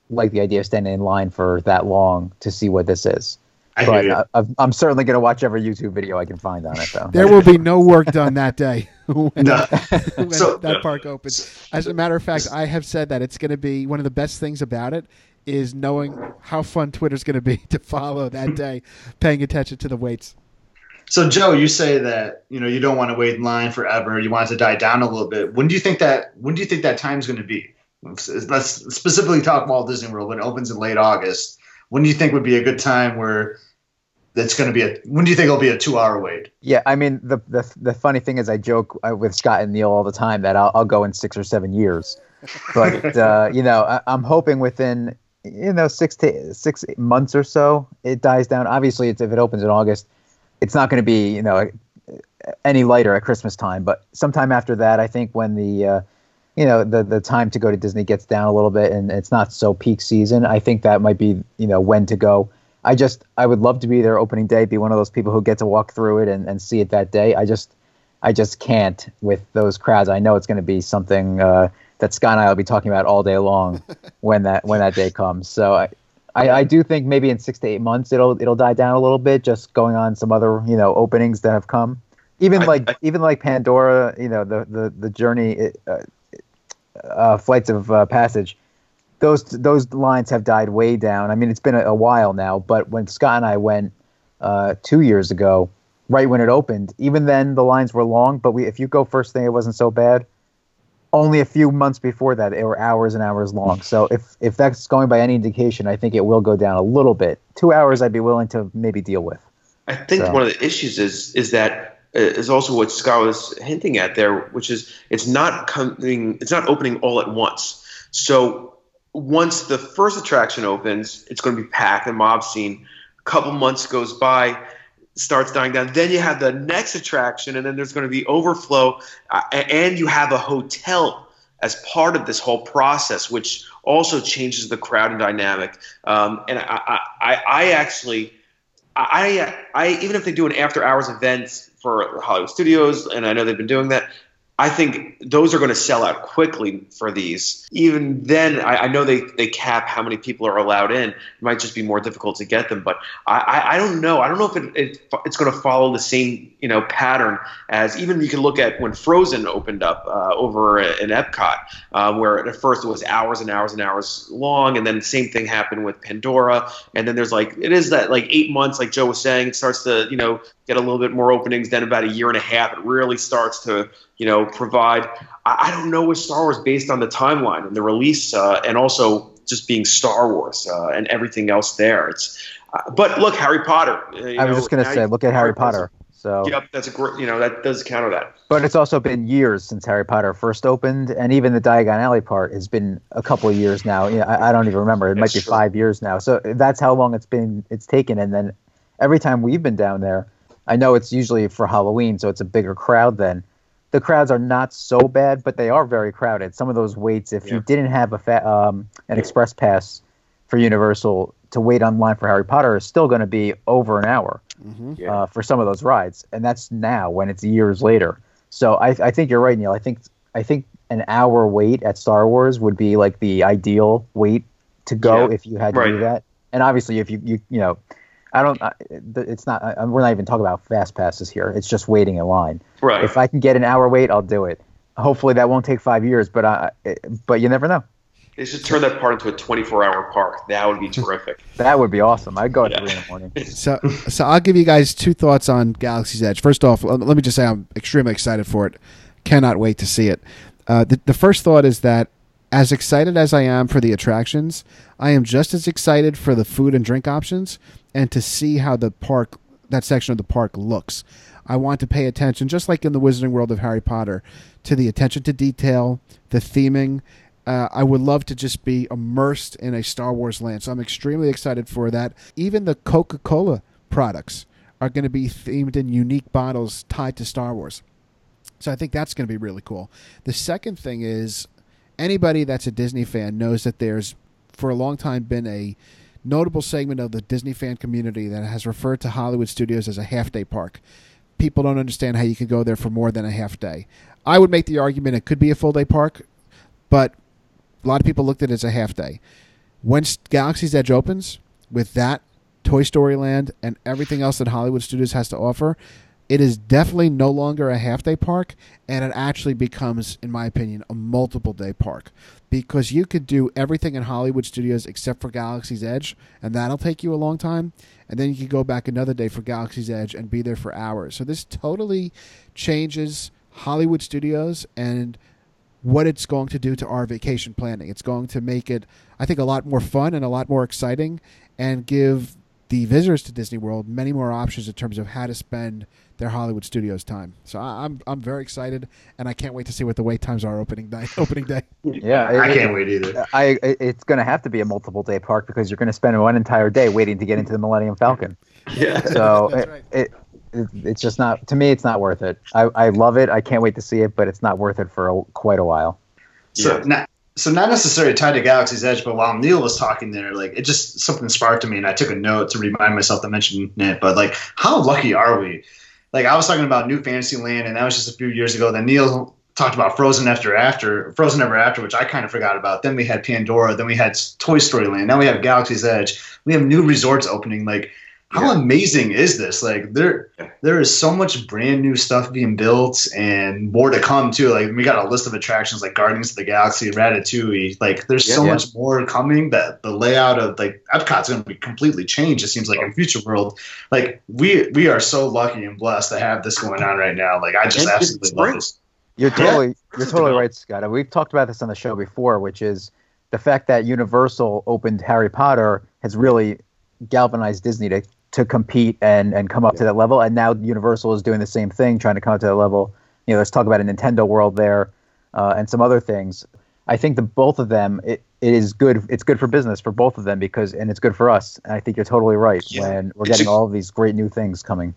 like the idea of standing in line for that long to see what this is. I but hear you. I, I've- I'm certainly going to watch every YouTube video I can find on it, though. There will be no work done that day when, No. when So- that park opens. As a matter of fact, I have said that it's going to be one of the best things about it is knowing how fun Twitter's going to be to follow that day, paying attention to the weights. So Joe, you say that you know you don't want to wait in line forever. You want it to die down a little bit. When do you think that? When do you think that time's going to be? Let's specifically talk Walt Disney World when it opens in late August. When do you think would be a good time where that's going to be a? When do you think it'll be a two-hour wait? Yeah, I mean the the the funny thing is I joke uh, with Scott and Neil all the time that I'll I'll go in six or seven years, but uh, you know I, I'm hoping within you know six to six months or so it dies down. Obviously, it's, if it opens in August, it's not going to be you know any lighter at Christmas time, but sometime after that, I think when the uh, you know the the time to go to Disney gets down a little bit and it's not so peak season, I think that might be you know when to go. I just I would love to be there opening day, be one of those people who get to walk through it and, and see it that day. I just I just can't with those crowds. I know it's going to be something uh, that Scott and I will be talking about all day long when that when that day comes. So I, I, I do think maybe in six to eight months it'll it'll die down a little bit, just going on some other you know openings that have come. Even like I- even like Pandora, you know the the the journey, uh, uh, flights of uh, passage. Those those lines have died way down. I mean, it's been a, a while now, but when Scott and I went uh, two years ago, right when it opened, even then the lines were long. But we, if you go first thing, it wasn't so bad. Only a few months before that, they were hours and hours long. So if if that's going by any indication, I think it will go down a little bit. Two hours, I'd be willing to maybe deal with. I think So- one of the issues is is that uh, is also what Scott was hinting at there, which is it's not coming, it's not opening all at once. So once the first attraction opens, it's going to be packed, and mob scene. A couple months goes by, starts dying down. Then you have the next attraction, and then there's going to be overflow, uh, and you have a hotel as part of this whole process, which also changes the crowd and dynamic. Um, and I, I, I, actually. I, I even if they do an after hours event for Hollywood Studios, and I know they've been doing that, I think those are going to sell out quickly for these. Even then, I, I know they, they cap how many people are allowed in. It might just be more difficult to get them, but I, I, I don't know. I don't know if it, it it's going to follow the same you know pattern as even you can look at when Frozen opened up uh, over in Epcot, uh, where at first it was hours and hours and hours long, and then the same thing happened with Pandora, and then there's like it is that like eight months, like Joe was saying, it starts to you know get a little bit more openings. Then about a year and a half, it really starts to you know provide. I, I don't know with Star Wars based on the timeline and the release, uh, and also just being Star Wars uh, and everything else there. It's uh, but look, Harry Potter. uh, I was know, just gonna say, look at Harry Potter. So, Yep, that's a great. You know that does counter that. but it's also been years since Harry Potter first opened, and even the Diagon Alley part has been a couple of years now. Yeah, I, I don't even remember. It might That's be true. five years now. So that's how long it's been. It's taken, and then every time we've been down there, I know it's usually for Halloween, so it's a bigger crowd. Then the crowds are not so bad, but they are very crowded. Some of those waits, if Yeah. you didn't have a fa- um, an express pass for Universal to wait online for Harry Potter, is still going to be over an hour Yeah. uh, for some of those rides, and that's now when it's years later. So I, I think you're right, Neil. I think I think an hour wait at Star Wars would be like the ideal wait to go Yeah, if you had to right. do that. And obviously, if you you you know, I don't. I, it's not. I, we're not even talking about fast passes here. It's just waiting in line. Right. If I can get an hour wait, I'll do it. Hopefully, that won't take five years, but I. But you never know. They should turn that park into a 24-hour park. That would be terrific. That would be awesome. I'd go at Yeah. three in the morning. So, so I'll give you guys two thoughts on Galaxy's Edge. First off, let let me just say I'm extremely excited for it. Cannot wait to see it. Uh, the, the first thought is that as excited as I am for the attractions, I am just as excited for the food and drink options and to see how the park, that section of the park looks. I want to pay attention, just like in the Wizarding World of Harry Potter, to the attention to detail, the theming. Uh, I would love to just be immersed in a Star Wars land. So I'm extremely excited for that. Even the Coca Cola products are going to be themed in unique bottles tied to Star Wars. So I think that's going to be really cool. The second thing is anybody that's a Disney fan knows that there's, for a long time, been a notable segment of the Disney fan community that has referred to Hollywood Studios as a half day park. People don't understand how you can go there for more than a half day. I would make the argument it could be a full day park, but a lot of people looked at it as a half day. Once Galaxy's Edge opens, with that Toy Story Land and everything else that Hollywood Studios has to offer, it is definitely no longer a half day park, and it actually becomes, in my opinion, a multiple day park because you could do everything in Hollywood Studios except for Galaxy's Edge, and that'll take you a long time. And then you could go back another day for Galaxy's Edge and be there for hours. So this totally changes Hollywood Studios and what it's going to do to our vacation planning. It's going to make it, I think, a lot more fun and a lot more exciting and give the visitors to Disney World many more options in terms of how to spend their Hollywood Studios time. So I, I'm I'm very excited, and I can't wait to see what the wait times are opening day. Opening day. Yeah, I can't wait either. Uh, I it- it's going to have to be a multiple day park because you're going to spend one entire day waiting to get into the Millennium Falcon. Yeah. So That's it, right. it, it it's just not to me. It's not worth it. I, I love it. I can't wait to see it, but it's not worth it for a, quite a while. So Yeah. not so not necessarily tied to Galaxy's Edge, but while Neil was talking there, like it just something sparked to me, and I took a note to remind myself to mention it. But like, how lucky are we? Like I was talking about New Fantasyland, and that was just a few years ago. Then Neil talked about Frozen After After, Frozen Ever After, which I kind of forgot about. Then we had Pandora. Then we had Toy Story Land. Now we have Galaxy's Edge. We have new resorts opening. Like, how Yeah. amazing is this? Like, there Yeah. there is so much brand new stuff being built and more to come too. Like we got a list of attractions like Guardians of the Galaxy, Ratatouille. Like there's so Yeah. much more coming that the layout of like Epcot's going to be completely changed. It seems like in Future World, like we we are so lucky and blessed to have this going on right now. Like I just And absolutely love spring. this. You're totally you're totally right, Scott. And We've talked about this on the show before, which is the fact that Universal opened Harry Potter has really galvanized Disney to to compete and and come up to that level. And now Universal is doing the same thing, trying to come up to that level. You know, let's talk about a Nintendo World there uh, and some other things. I think the both of them it, it is good. It's good for business for both of them because and it's good for us. And I think you're totally right Yeah. when we're It's getting a- all of these great new things coming.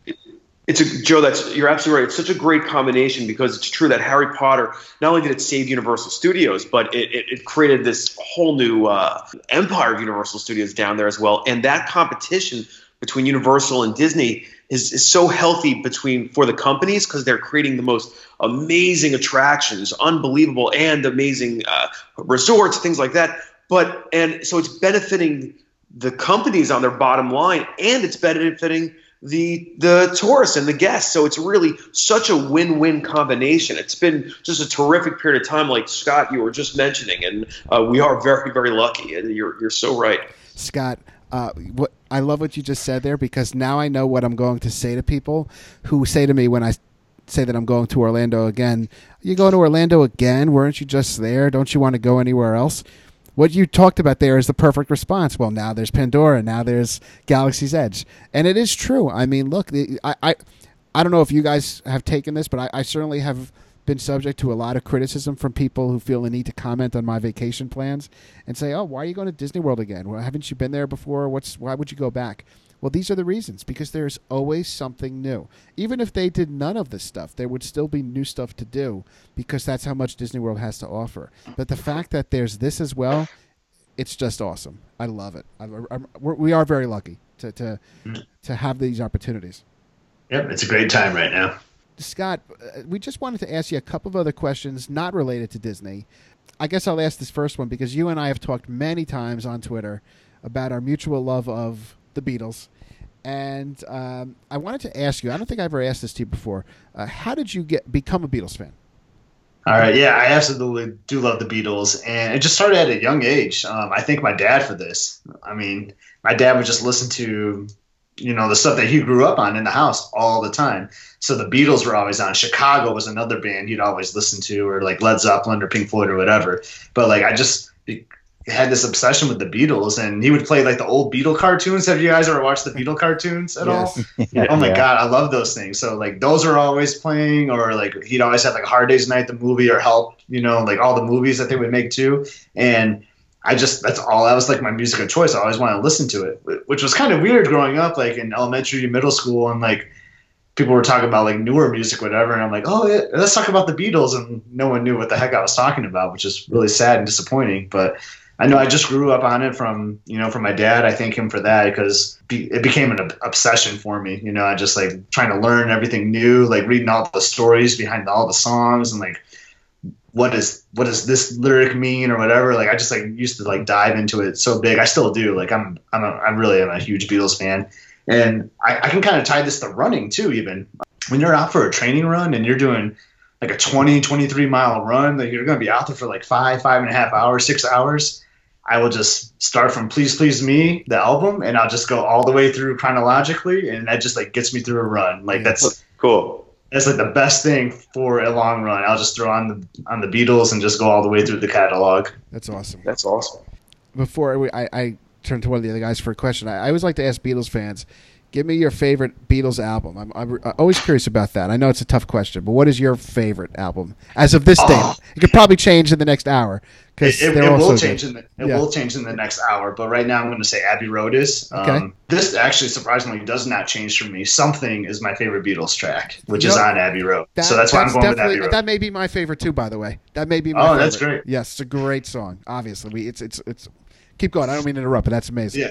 It's a Joe. That's you're absolutely right. It's such a great combination because it's true that Harry Potter not only did it save Universal Studios, but it, it, it created this whole new uh, empire of Universal Studios down there as well. And that competition between Universal and Disney is, is so healthy between for the companies because they're creating the most amazing attractions, unbelievable and amazing uh, resorts, things like that. But and so it's benefiting the companies on their bottom line, and it's benefiting the the tourists and the guests. So it's really such a win-win combination. It's been just a terrific period of time, like Scott you were just mentioning, and uh, we are very very lucky. And you're you're so right. Scott, uh, what I love what you just said there because now I know what I'm going to say to people who say to me when I say that I'm going to Orlando again. You going to Orlando again? Weren't you just there? Don't you want to go anywhere else? What you talked about there is the perfect response. Well, now there's Pandora, now there's Galaxy's Edge, and it is true. I mean, look, the, I, I, I don't know if you guys have taken this, but I, I certainly have been subject to a lot of criticism from people who feel the need to comment on my vacation plans and say, "Oh, why are you going to Disney World again? Well, haven't you been there before? What's why would you go back?" Well, these are the reasons because there's always something new. Even if they did none of this stuff, there would still be new stuff to do because that's how much Disney World has to offer. But the fact that there's this as well, it's just awesome. I love it. I, I, we are very lucky to to to have these opportunities. Yep, it's a great time right now. Scott, uh, we just wanted to ask you a couple of other questions not related to Disney. I guess I'll ask this first one because you and I have talked many times on Twitter about our mutual love of the Beatles. And um, I wanted to ask you, I don't think I've ever asked this to you before. Uh, how did you get become a Beatles fan? All right, yeah, I absolutely do love the Beatles, and it just started at a young age. Um, I thank my dad for this. I mean, my dad would just listen to, you know, the stuff that he grew up on in the house all the time. So the Beatles were always on. Chicago was another band he'd always listen to, or like Led Zeppelin or Pink Floyd or whatever. But like, I just had this obsession with the Beatles, and he would play like the old Beatle cartoons. Have you guys ever watched the Beatle cartoons at Yes. all? oh my god, I love those things. So like those are always playing, or like he'd always have like Hard Day's Night, the movie, or Help. You know, like all the movies that they would make too. And I just that's all that was like my music of choice. I always wanted to listen to it, which was kind of weird growing up, like in elementary, middle school, and like people were talking about like newer music, whatever. And I'm like, oh, yeah, let's talk about the Beatles, and no one knew what the heck I was talking about, which is really sad and disappointing. But I know I just grew up on it from you know from my dad. I thank him for that because be, it became an ob- obsession for me. You know, I just like trying to learn everything new, like reading all the stories behind all the songs and like what is what does this lyric mean or whatever. Like I just like used to like dive into it so big. I still do. Like I'm I'm a, I really am a huge Beatles fan, and I, I can kind of tie this to running too. Even when you're out for a training run and you're doing like a 20 23 mile run like you're going to be out there for like five five and a half hours six hours i will just start from please please me the album and i'll just go all the way through chronologically and that just like gets me through a run like that's Cool. That's like the best thing for a long run i'll just throw on the on the beatles and just go all the way through the catalog That's awesome. That's awesome. Before we, I, I turn to one of the other guys for a question, I, I always like to ask Beatles fans, give me your favorite Beatles album. I'm, I'm, always curious about that. I know it's a tough question, but what is your favorite album as of this Oh. date? It could probably change in the next hour because it, it, it will change good. in the it Yeah. will change in the next hour but right now i'm going to say abbey road is um, Okay. this actually surprisingly does not change for me something is my favorite beatles track which is on abbey road That- so that's why i'm going with abbey road That may be my favorite too, by the way. That may be my Oh, favorite. that's great. Yes, it's a great song. Obviously, we it's it's it's. Keep going. I don't mean to interrupt, but that's amazing. Yeah.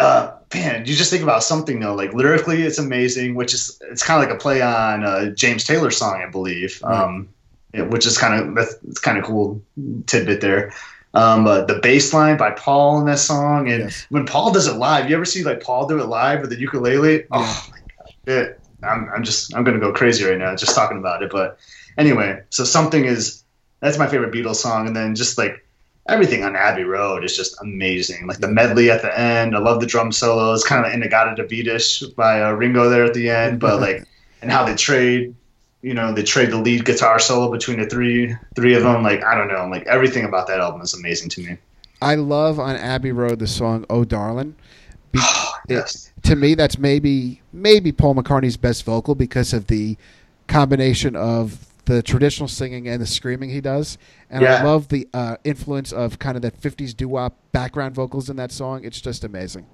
Uh, man, you just think about something though. Like lyrically, it's amazing. Which is it's kind of like a play on a James Taylor song, I believe. Right. Um, yeah, which is kind of that's it's kind of cool tidbit there. Um, but the bass line by Paul in that song, and Yes. when Paul does it live, you ever see like Paul do it live with the ukulele? Oh my god, it, I'm I'm just I'm gonna go crazy right now just talking about it. But anyway, so something is that's my favorite Beatles song, and then just like everything on Abbey Road is just amazing. Like the medley at the end, I love the drum solos, kind of In-A-Gadda-Da-Vida-ish by uh, Ringo there at the end, but like and how they trade, you know, they trade the lead guitar solo between the three three of them. Like I don't know, like everything about that album is amazing to me. I love on Abbey Road the song "Oh Darling." Be- Yes. to me, that's maybe maybe Paul McCartney's best vocal because of the combination of the traditional singing and the screaming he does. And I love the uh, influence of kind of that '50s doo-wop background vocals in that song. It's just amazing.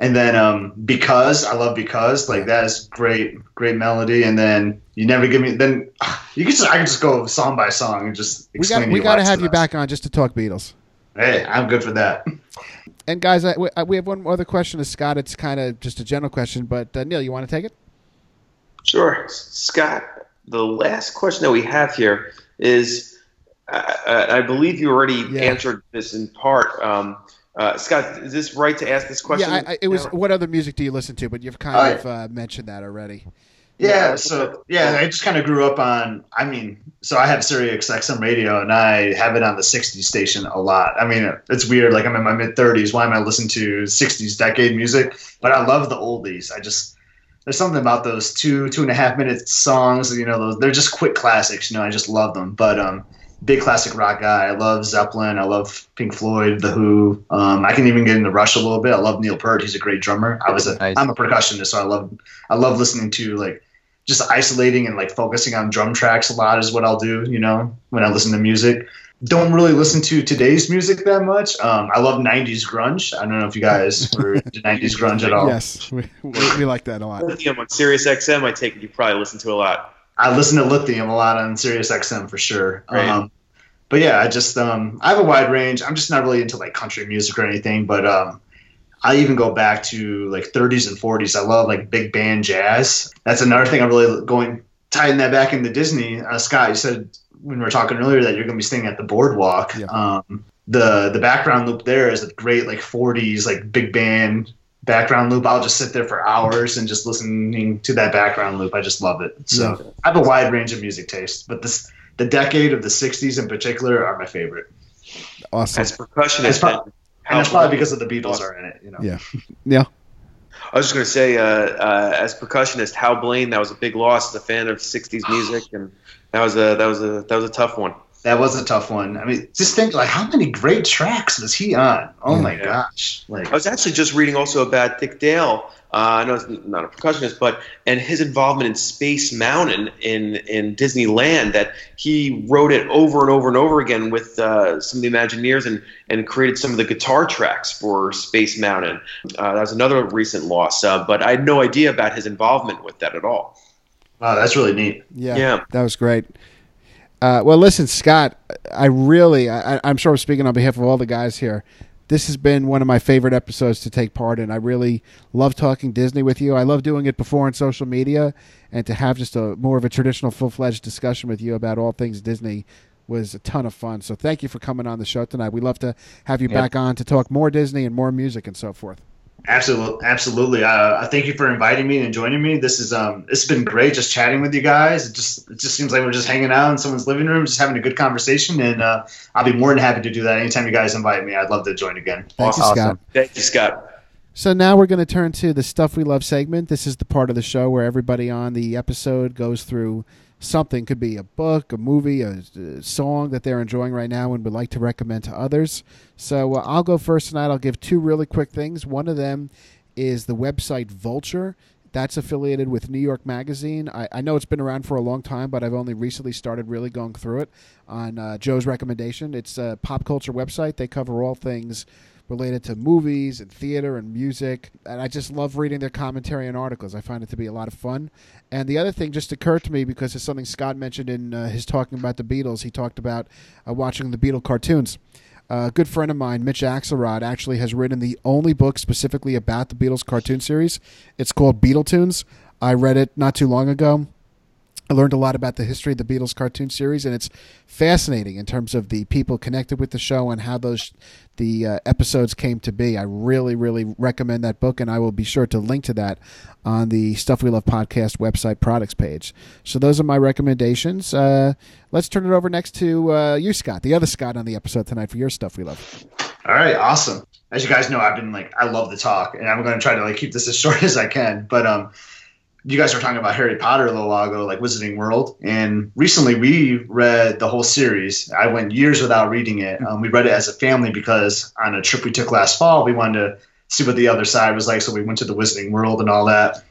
And then um, because I love because like that is great, great melody. And then you never give me then you can just I can just go song by song and just We explain. got we got to have you best. back on just to talk Beatles. Hey, I'm good for that. And guys, I, we, I- we have one other question to Scott. It's kind of just a general question, but uh, Neil, you want to take it? Sure. Scott, the last question that we have here is I, I I believe you already Yeah. answered this in part. Um, uh, Scott, is this right to ask this question? yeah, I, I, it was. now? What other music do you listen to? But you've kind Oh, of uh, mentioned that already. Yeah, so yeah, I just kind of grew up on. I mean, so I have Sirius XM radio, and I have it on the '60s station a lot. I mean, it's weird. Like I'm in my mid 30s. Why am I listening to '60s decade music? But I love the oldies. I just there's something about those two two and a half minute songs. You know, those they're just quick classics. You know, I just love them. But um, big classic rock guy. I love Zeppelin. I love Pink Floyd, The Who. Um, I can even get into Rush a little bit. I love Neil Peart. He's a great drummer. I was a Nice. am a percussionist, so I love I love listening to like just isolating and like focusing on drum tracks a lot is what I'll do. You know, when I listen to music. Don't really listen to today's music that much. Um, I love '90s grunge. I don't know if you guys were into '90s grunge at all. Yes, we, we, we like that a lot. Lithium on Sirius XM, I take it you probably listen to a lot. I listen to Lithium a lot on Sirius XM for sure. Right. Um, but yeah, I just um, I have a wide range. I'm just not really into like country music or anything, but um, I even go back to like 30s and 40s. I love like big band jazz. That's another thing I'm really going tying that back into Disney. Uh, Scott, you said when we were talking earlier that you're going to be staying at the boardwalk. Yeah. Um, the the background loop there is a great like 40s like big band background loop. I'll just sit there for hours and just listening to that background loop. I just love it. So I have a wide range of music taste, but this the decade of the '60s in particular are my favorite, Awesome. As percussionist, As pro- then, and it's probably because of the Beatles are in it. You know. Yeah. Yeah. I was just going to say, uh, uh, as percussionist, Hal Blaine, that was a big loss. As a fan of '60s music, and that was a that was a that was a tough one. That was a tough one. I mean, just think like how many great tracks was he on? Oh my Yeah. gosh! Like I was actually just reading also about Dick Dale. Uh, I know he's not a percussionist, but and his involvement in Space Mountain in in Disneyland. That he wrote it over and over and over again with uh, some of the Imagineers and and created some of the guitar tracks for Space Mountain. Uh, that was another recent loss, uh, but I had no idea about his involvement with that at all. wow, that's really neat. Yeah, Yeah. that was great. Uh, well, listen, Scott, I really, I, I'm sure I'm speaking on behalf of all the guys here. This has been one of my favorite episodes to take part in. I really love talking Disney with you. I love doing it before on social media, and to have just a more of a traditional, full fledged discussion with you about all things Disney was a ton of fun. So thank you for coming on the show tonight. We'd love to have you Yep. back on to talk more Disney and more music and so forth. Absolutely, absolutely. Uh, I thank you for inviting me and joining me. This is um, it's been great just chatting with you guys. It just it just seems like we're just hanging out in someone's living room, just having a good conversation, and uh, I'll be more than happy to do that anytime you guys invite me. I'd love to join again. Thank you, Scott. Thank you, Scott. So now we're going to turn to the stuff we love segment. This is the part of the show where everybody on the episode goes through something. Could be a book, a movie, a, a song that they're enjoying right now and would like to recommend to others. So uh, I'll go first tonight. I'll give two really quick things. One of them is the website Vulture. That's affiliated with New York Magazine. I, I know it's been around for a long time, but I've only recently started really going through it on uh, Joe's recommendation. It's a pop culture website. They cover all things related to movies and theater and music. And I just love reading their commentary and articles. I find it to be a lot of fun. And the other thing just occurred to me because it's something Scott mentioned in uh, his talking about the Beatles. He talked about uh, watching the Beatle cartoons. Uh, a good friend of mine, Mitch Axelrod, actually has written the only book specifically about the Beatles cartoon series. It's called Beatletoons. I read it not too long ago. I learned a lot about the history of the Beatles cartoon series, and it's fascinating in terms of the people connected with the show and how those the uh, episodes came to be. I really, really recommend that book, and I will be sure to link to that on the Stuff We Love podcast website products page. So those are my recommendations. Uh, let's turn it over next to uh, you, Scott, the other Scott on the episode tonight for your Stuff We Love. All right, awesome. As you guys know, I've been like I love the talk, and I'm going to try to like keep this as short as I can. But um, you guys were talking about Harry Potter a little while ago, like Wizarding World, and recently we read the whole series. I went years without reading it. Um, we read it as a family because on a trip we took last fall, we wanted to see what the other side was like. So we went to the Wizarding World and all that.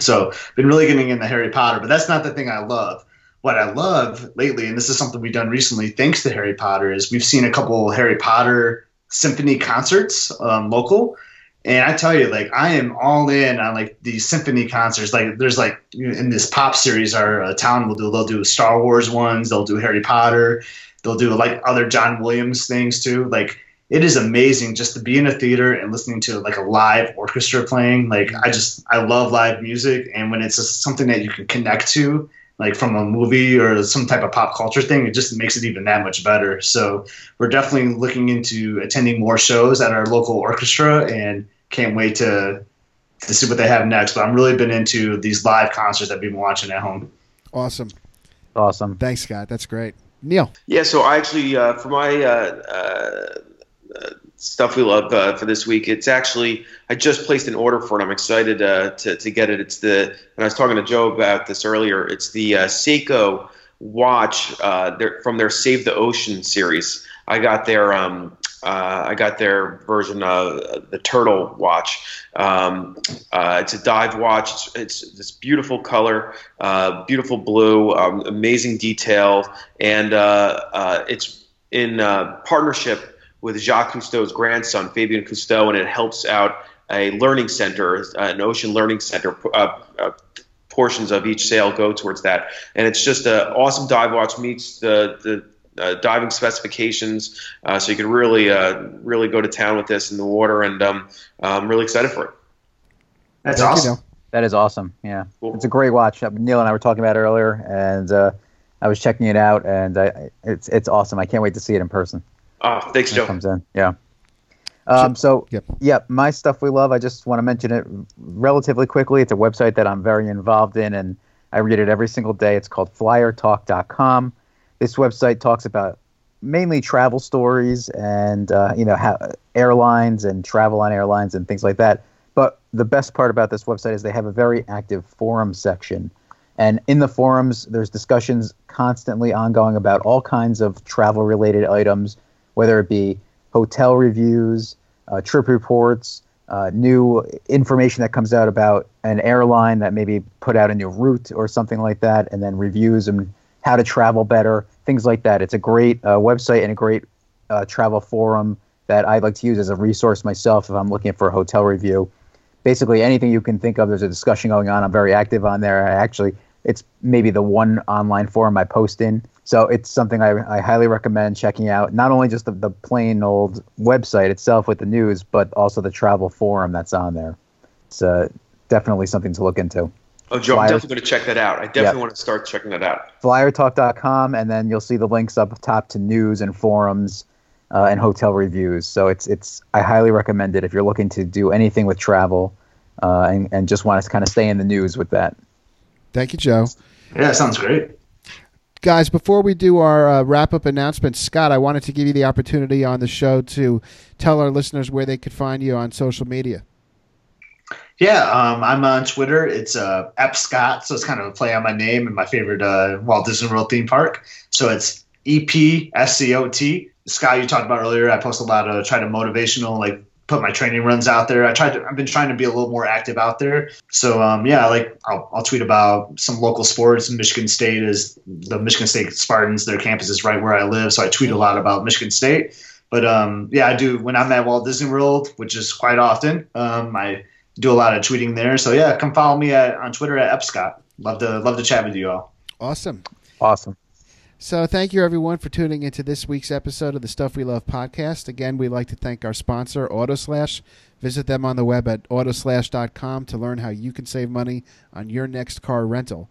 So been really getting into Harry Potter, but that's not the thing I love. What I love lately, and this is something we've done recently, thanks to Harry Potter, is we've seen a couple Harry Potter symphony concerts um, local. And I tell you, like I am all in on like these symphony concerts. Like there's like in this pop series, our uh, town will do. They'll do Star Wars ones. They'll do Harry Potter. They'll do like other John Williams things too. Like it is amazing just to be in a theater and listening to like a live orchestra playing. Like I just I love live music, and when it's something that you can connect to, like from a movie or some type of pop culture thing, it just makes it even that much better. So we're definitely looking into attending more shows at our local orchestra, and can't wait to to see what they have next. But I'm really been into these live concerts that we've been watching at home. Awesome. Awesome. Thanks, Scott. That's great. Neil. Yeah, so I actually uh, for my uh, uh, uh, stuff we love uh, for this week, it's actually I just placed an order for it. I'm excited uh, to to get it. It's the and I was talking to Joe about this earlier. It's the uh, Seiko watch uh, their, from their Save the Ocean series. I got their um, uh, I got their version of the Turtle watch. Um, uh, it's a dive watch. It's, it's this beautiful color, uh, beautiful blue, um, amazing detail, and uh, uh, it's in uh, partnership with Jacques Cousteau's grandson, Fabien Cousteau, and it helps out a learning center, an ocean learning center. Portions of each sale go towards that, and it's just an awesome dive watch. Meets the the uh, diving specifications, uh, so you can really uh, really go to town with this in the water, and um, I'm really excited for it. That's Thank you, awesome. That is awesome. Yeah, Cool. it's a great watch. Uh, Neil and I were talking about it earlier, and uh, I was checking it out, and I, it's it's awesome. I can't wait to see it in person. Ah, thanks, when it Joe. comes in. Yeah. Um, so, Yep. yeah, my stuff we love. I just want to mention it relatively quickly. It's a website that I'm very involved in, and I read it every single day. It's called FlyerTalk.com. this website talks about mainly travel stories and uh, you know airlines and travel on airlines and things like that. But the best part about this website is they have a very active forum section. And in the forums, there's discussions constantly ongoing about all kinds of travel related items, whether it be hotel reviews, uh, trip reports, uh, new information that comes out about an airline that maybe put out a new route or something like that, and then reviews and how to travel better, things like that. It's a great uh, website and a great uh, travel forum that I'd like to use as a resource myself if I'm looking for a hotel review. Basically, anything you can think of, there's a discussion going on. I'm very active on there. I actually, it's maybe the one online forum I post in. So it's something I, I highly recommend checking out. Not only just the, the plain old website itself with the news, but also the travel forum that's on there. It's uh, definitely something to look into. Oh, Joe, I'm definitely going to check that out. I definitely Yep. want to start checking that out. flyertalk.com and then you'll see the links up top to news and forums uh, and hotel reviews so it's it's i highly recommend it if you're looking to do anything with travel uh, and, and just want to kind of stay in the news with that Thank you, Joe. Yeah, that sounds great. Guys, before we do our uh, wrap up announcement, Scott, I wanted to give you the opportunity on the show to tell our listeners where they could find you on social media. Yeah, um, I'm on Twitter. It's uh, Ep Scott, so it's kind of a play on my name and my favorite uh, Walt Disney World theme park. So it's E P S C O T. Scott, you talked about earlier. I post a lot of try to motivational, like put my training runs out there. I tried to. I've been trying to be a little more active out there. So um, yeah, like I'll, I'll tweet about some local sports. Michigan State is the Michigan State Spartans. Their campus is right where I live, so I tweet a lot about Michigan State. But um, yeah, I do when I'm at Walt Disney World, which is quite often. Um, I do a lot of tweeting there. So yeah, come follow me at, on Twitter at Epscott. Love to love to chat with you all. Awesome. awesome So, thank you everyone for tuning into this week's episode of the Stuff We Love podcast. Again, we'd like to thank our sponsor, Autoslash. Visit them on the web at autoslash.com to learn how you can save money on your next car rental.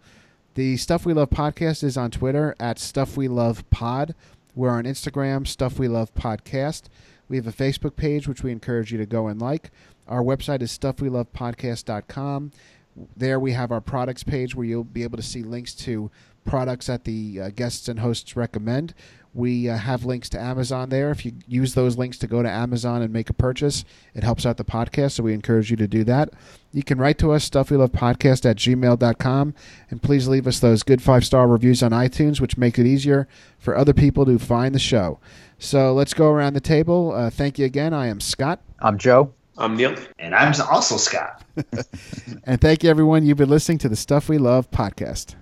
The Stuff We Love podcast is on Twitter at Stuff We Love Pod. We're on Instagram, Stuff We Love Podcast. We have a Facebook page, which we encourage you to go and like. Our website is stuffwelovepodcast.com. There we have our products page where you'll be able to see links to products that the uh, guests and hosts recommend. We uh, have links to Amazon there. If you use those links to go to Amazon and make a purchase, it helps out the podcast, so we encourage you to do that. You can write to us, stuffwelovepodcast at gmail.com, and please leave us those good five star reviews on iTunes, which make it easier for other people to find the show. So let's go around the table. Uh, thank you again. I am Scott. i'm joe I'm Neil. And I'm also Scott. And thank you, everyone. You've been listening to the Stuff We Love podcast.